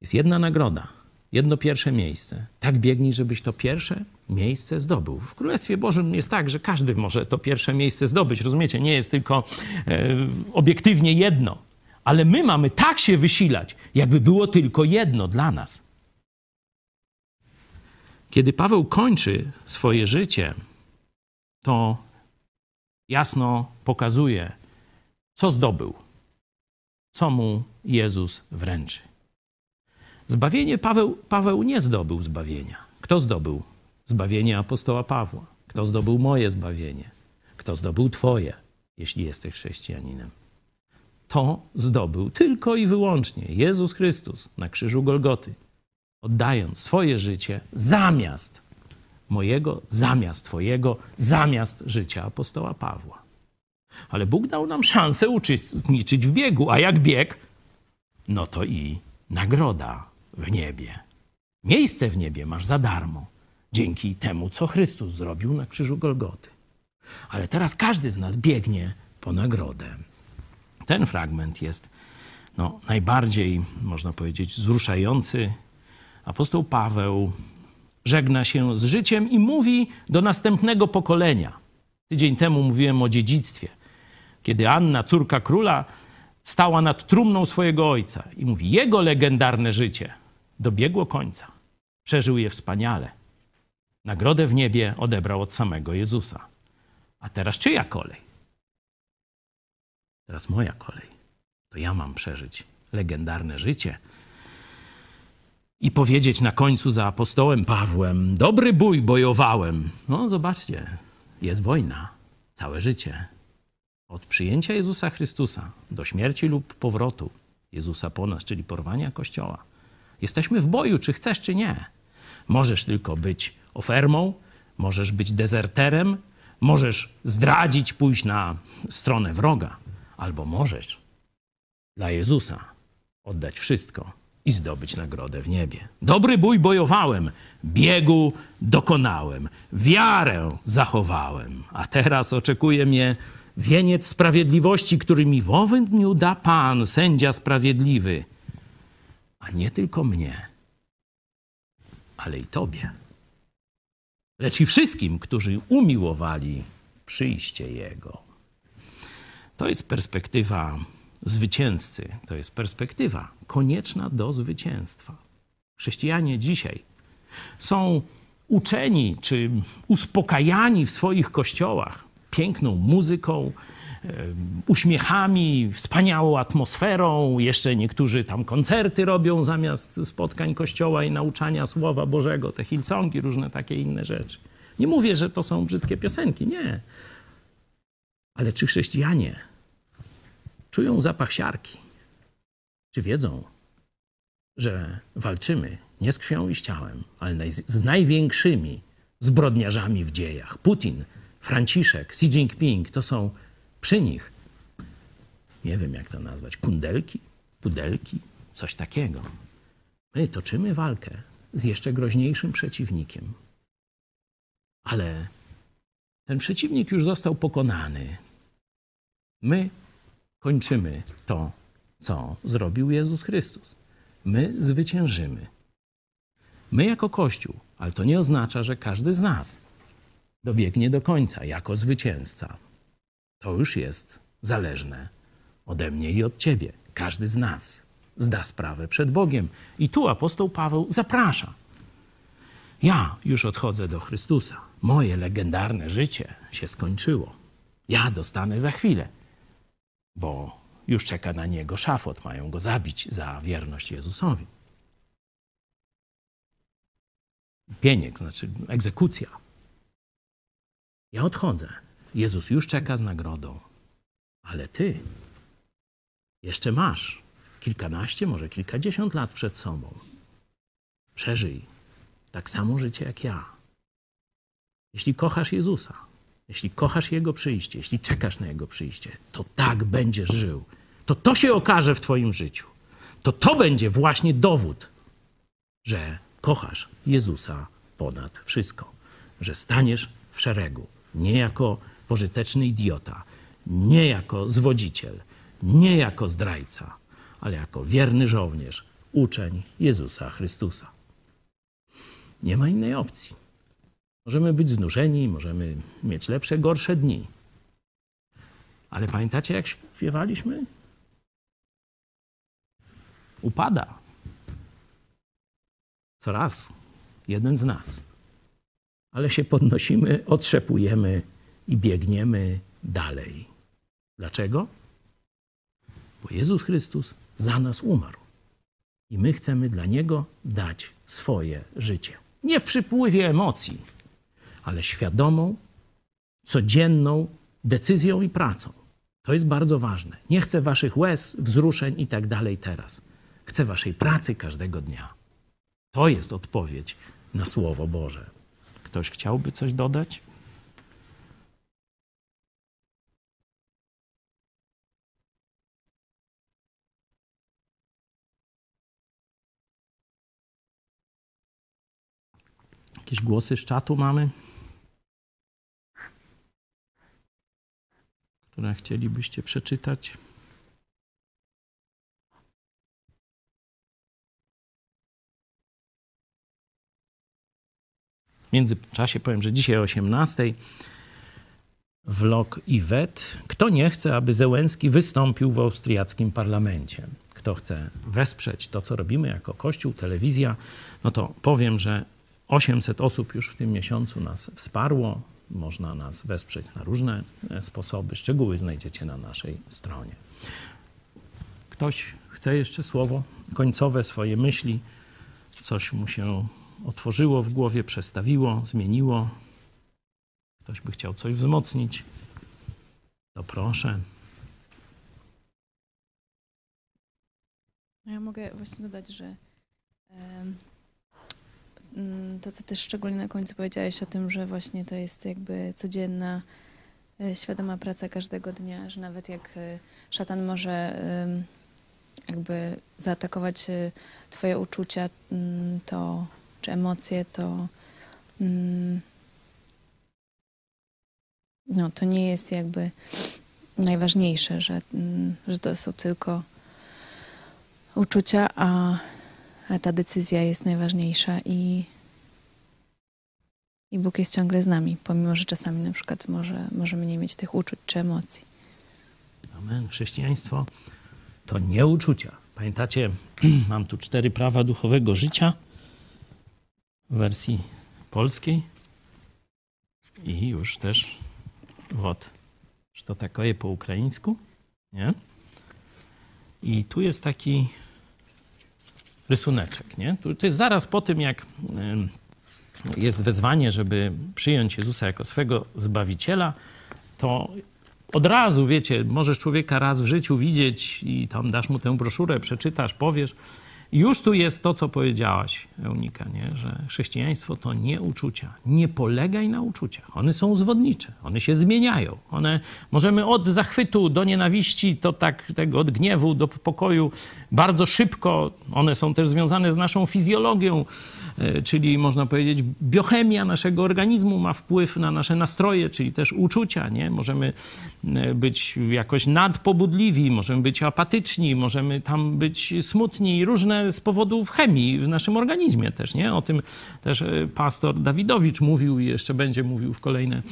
Jest jedna nagroda, jedno pierwsze miejsce. Tak biegnij, żebyś to pierwsze miejsce zdobył. W Królestwie Bożym jest tak, że każdy może to pierwsze miejsce zdobyć, rozumiecie? Nie jest tylko e, obiektywnie jedno. Ale my mamy tak się wysilać, jakby było tylko jedno dla nas. Kiedy Paweł kończy swoje życie, to jasno pokazuje, co zdobył, co mu Jezus wręczy. Zbawienie Paweł, Paweł nie zdobył zbawienia. Kto zdobył zbawienie apostoła Pawła? Kto zdobył moje zbawienie? Kto zdobył Twoje, jeśli jesteś chrześcijaninem? To zdobył tylko i wyłącznie Jezus Chrystus na krzyżu Golgoty, oddając swoje życie zamiast mojego, zamiast Twojego, zamiast życia apostoła Pawła. Ale Bóg dał nam szansę uczestniczyć w biegu, a jak bieg, no to i nagroda w niebie. Miejsce w niebie masz za darmo, dzięki temu, co Chrystus zrobił na krzyżu Golgoty. Ale teraz każdy z nas biegnie po nagrodę. Ten fragment jest no, najbardziej, można powiedzieć, wzruszający. Apostoł Paweł żegna się z życiem i mówi do następnego pokolenia. Tydzień temu mówiłem o dziedzictwie, kiedy Anna, córka króla, stała nad trumną swojego ojca i mówi: Jego legendarne życie dobiegło końca. Przeżył je wspaniale. Nagrodę w niebie odebrał od samego Jezusa. A teraz czyja kolej? Teraz moja kolej. To ja mam przeżyć legendarne życie i powiedzieć na końcu za apostołem Pawłem: Dobry bój bojowałem. No, zobaczcie, jest wojna, całe życie. Od przyjęcia Jezusa Chrystusa do śmierci lub powrotu Jezusa po nas, czyli porwania Kościoła. Jesteśmy w boju, czy chcesz, czy nie. Możesz tylko być ofermą, możesz być dezerterem, możesz zdradzić, pójść na stronę wroga, albo możesz dla Jezusa oddać wszystko i zdobyć nagrodę w niebie. Dobry bój bojowałem, biegu dokonałem, wiarę zachowałem, a teraz oczekuje mnie wieniec sprawiedliwości, który mi w owym dniu da Pan, sędzia sprawiedliwy. A nie tylko mnie, ale i Tobie, lecz i wszystkim, którzy umiłowali przyjście Jego. To jest perspektywa zwycięzcy, to jest perspektywa konieczna do zwycięstwa. Chrześcijanie dzisiaj są uczeni czy uspokajani w swoich kościołach piękną muzyką, uśmiechami, wspaniałą atmosferą. Jeszcze niektórzy tam koncerty robią zamiast spotkań kościoła i nauczania Słowa Bożego, te Hillsongi, różne takie inne rzeczy. Nie mówię, że to są brzydkie piosenki, nie. Ale czy chrześcijanie czują zapach siarki? Czy wiedzą, że walczymy nie z krwią i z ciałem, ale z największymi zbrodniarzami w dziejach? Putin, Franciszek, Xi Jinping to są przy nich, nie wiem jak to nazwać, kundelki, pudelki, coś takiego. My toczymy walkę z jeszcze groźniejszym przeciwnikiem. Ale ten przeciwnik już został pokonany. My kończymy to, co zrobił Jezus Chrystus. My zwyciężymy. My jako Kościół, ale to nie oznacza, że każdy z nas dobiegnie do końca jako zwycięzca. To już jest zależne ode mnie i od ciebie. Każdy z nas zda sprawę przed Bogiem. I tu apostoł Paweł zaprasza. Ja już odchodzę do Chrystusa. Moje legendarne życie się skończyło. Ja dostanę za chwilę, bo już czeka na niego szafot. Mają go zabić za wierność Jezusowi. Pieniek, znaczy egzekucja. Ja odchodzę. Jezus już czeka z nagrodą. Ale ty jeszcze masz kilkanaście, może kilkadziesiąt lat przed sobą. Przeżyj tak samo życie jak ja. Jeśli kochasz Jezusa, jeśli kochasz Jego przyjście, jeśli czekasz na Jego przyjście, to tak będziesz żył. To to się okaże w Twoim życiu. To to będzie właśnie dowód, że kochasz Jezusa ponad wszystko, że staniesz w szeregu, nie jako pożyteczny idiota, nie jako zwodziciel, nie jako zdrajca, ale jako wierny żołnierz, uczeń Jezusa Chrystusa. Nie ma innej opcji. Możemy być znużeni, możemy mieć lepsze, gorsze dni. Ale pamiętacie, jak śpiewaliśmy? Upada. Coraz jeden z nas. Ale się podnosimy, otrzepujemy i biegniemy dalej. Dlaczego? Bo Jezus Chrystus za nas umarł. I my chcemy dla Niego dać swoje życie. Nie w przypływie emocji, ale świadomą, codzienną decyzją i pracą. To jest bardzo ważne. Nie chcę waszych łez, wzruszeń i tak dalej teraz. Chcę waszej pracy każdego dnia. To jest odpowiedź na Słowo Boże. Ktoś chciałby coś dodać? Jakieś głosy z czatu mamy? Które chcielibyście przeczytać? W międzyczasie powiem, że dzisiaj o 18 vlog Iwet. Kto nie chce, aby Zełenski wystąpił w austriackim parlamencie? Kto chce wesprzeć to, co robimy jako Kościół, telewizja, no to powiem, że 800 osób już w tym miesiącu nas wsparło. Można nas wesprzeć na różne e, sposoby. Szczegóły znajdziecie na naszej stronie. Ktoś chce jeszcze słowo końcowe, swoje myśli, coś mu się otworzyło w głowie, przestawiło, zmieniło. Ktoś by chciał coś wzmocnić, to proszę. No ja mogę właśnie dodać, że to, co też szczególnie na końcu powiedziałeś o tym, że właśnie to jest jakby codzienna, e, świadoma praca każdego dnia, że nawet jak e, szatan może jakby zaatakować y, twoje uczucia, mm, to, czy emocje, to mm, no, to nie jest jakby najważniejsze, że, mm, że to są tylko uczucia, a ta decyzja jest najważniejsza i, i Bóg jest ciągle z nami, pomimo, że czasami na przykład może, możemy nie mieć tych uczuć czy emocji. Amen. Chrześcijaństwo to nie uczucia. Pamiętacie, mam tu cztery prawa duchowego życia w wersji polskiej i już też wod. Że to takoje po ukraińsku, nie? I tu jest taki rysuneczek, nie? To jest zaraz po tym, jak jest wezwanie, żeby przyjąć Jezusa jako swego Zbawiciela, to od razu, wiecie, możesz człowieka raz w życiu widzieć i tam dasz mu tę broszurę, przeczytasz, powiesz. I już tu jest to, co powiedziałaś, Eunika, nie? że chrześcijaństwo to nie uczucia. Nie polegaj na uczuciach. One są zwodnicze, one się zmieniają. One, możemy od zachwytu do nienawiści, to tak tego od gniewu do pokoju bardzo szybko. One są też związane z naszą fizjologią, e, czyli można powiedzieć biochemia naszego organizmu ma wpływ na nasze nastroje, czyli też uczucia. Nie? Możemy e, być jakoś nadpobudliwi, możemy być apatyczni, możemy tam być smutni, różne z powodów chemii w naszym organizmie też, nie? O tym też e, pastor Dawidowicz mówił i jeszcze będzie mówił w kolejne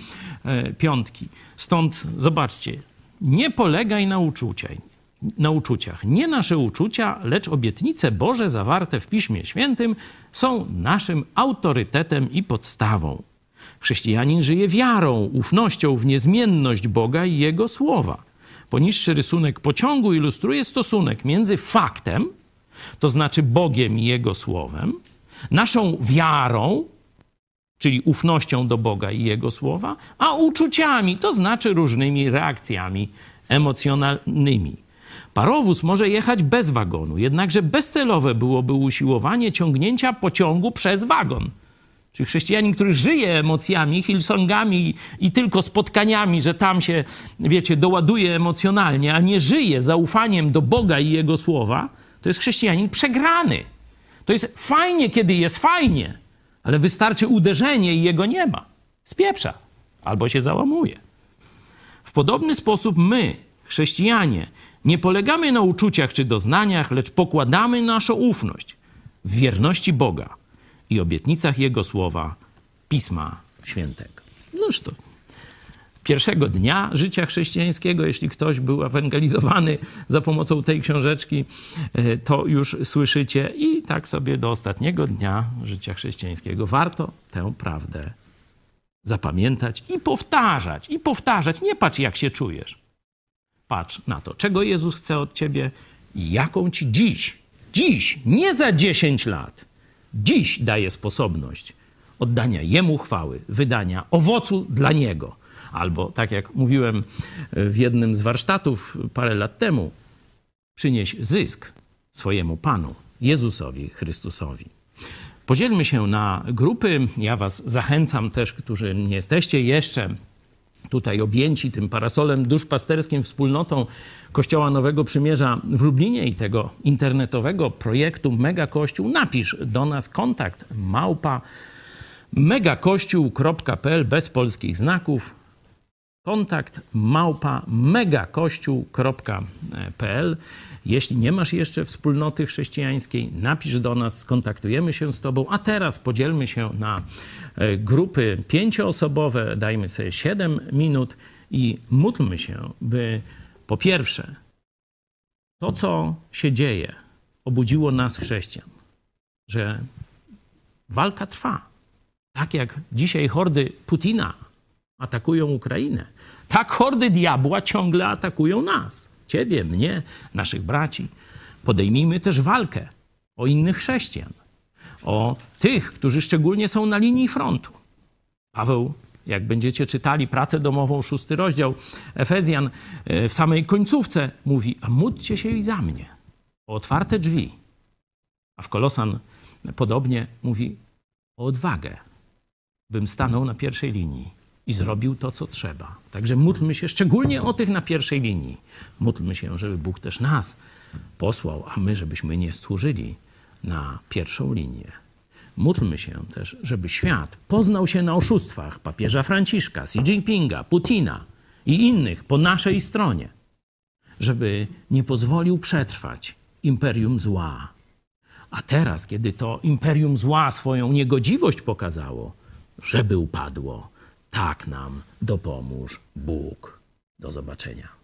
e, piątki. Stąd zobaczcie, nie polegaj na uczuciach, na uczuciach. Nie nasze uczucia, lecz obietnice Boże zawarte w Piśmie Świętym są naszym autorytetem i podstawą. Chrześcijanin żyje wiarą, ufnością w niezmienność Boga i Jego słowa. Poniższy rysunek pociągu ilustruje stosunek między faktem, to znaczy Bogiem i Jego Słowem, naszą wiarą, czyli ufnością do Boga i Jego Słowa, a uczuciami, to znaczy różnymi reakcjami emocjonalnymi. Parowóz może jechać bez wagonu, jednakże bezcelowe byłoby usiłowanie ciągnięcia pociągu przez wagon. Czyli chrześcijanin, który żyje emocjami, Hillsongami i tylko spotkaniami, że tam się, wiecie, doładuje emocjonalnie, a nie żyje zaufaniem do Boga i Jego słowa, to jest chrześcijanin przegrany. To jest fajnie, kiedy jest fajnie, ale wystarczy uderzenie i jego nie ma. Spieprza albo się załamuje. W podobny sposób my, chrześcijanie, nie polegamy na uczuciach czy doznaniach, lecz pokładamy naszą ufność w wierności Boga i obietnicach Jego słowa, Pisma Świętego. Noż to pierwszego dnia życia chrześcijańskiego, jeśli ktoś był ewangelizowany za pomocą tej książeczki, e, to już słyszycie. I tak sobie do ostatniego dnia życia chrześcijańskiego warto tę prawdę zapamiętać i powtarzać, i powtarzać. Nie patrz, jak się czujesz. Patrz na to, czego Jezus chce od ciebie i jaką ci dziś, dziś, nie za 10 lat, dziś daje sposobność oddania Jemu chwały, wydania owocu dla Niego Albo, tak jak mówiłem w jednym z warsztatów parę lat temu, przynieś zysk swojemu Panu, Jezusowi Chrystusowi. Podzielmy się na grupy. Ja Was zachęcam też, którzy nie jesteście jeszcze tutaj objęci tym parasolem duszpasterskim, wspólnotą Kościoła Nowego Przymierza w Lublinie i tego internetowego projektu Mega Kościół, napisz do nas kontakt małpa megakościół.pl bez polskich znaków kontakt małpa megakościół.pl. Jeśli nie masz jeszcze wspólnoty chrześcijańskiej, napisz do nas, skontaktujemy się z Tobą. A teraz podzielmy się na e, grupy pięcioosobowe, dajmy sobie 7 minut i módlmy się, by po pierwsze, to co się dzieje, obudziło nas chrześcijan, że walka trwa. Tak jak dzisiaj hordy Putina atakują Ukrainę, tak hordy diabła ciągle atakują nas. Ciebie, mnie, naszych braci. Podejmijmy też walkę o innych chrześcijan, o tych, którzy szczególnie są na linii frontu. Paweł, jak będziecie czytali pracę domową, szósty rozdział Efezjan, e, w samej końcówce mówi: A módlcie się i za mnie o otwarte drzwi. A w Kolosan podobnie mówi o odwagę, bym stanął na pierwszej linii i zrobił to, co trzeba. Także módlmy się szczególnie o tych na pierwszej linii. Módlmy się, żeby Bóg też nas posłał, a my, żebyśmy nie stworzyli na pierwszą linię. Módlmy się też, żeby świat poznał się na oszustwach papieża Franciszka, Xi Jinpinga, Putina i innych po naszej stronie, żeby nie pozwolił przetrwać imperium zła. A teraz, kiedy to imperium zła swoją niegodziwość pokazało, żeby upadło, tak nam dopomóż Bóg. Do zobaczenia.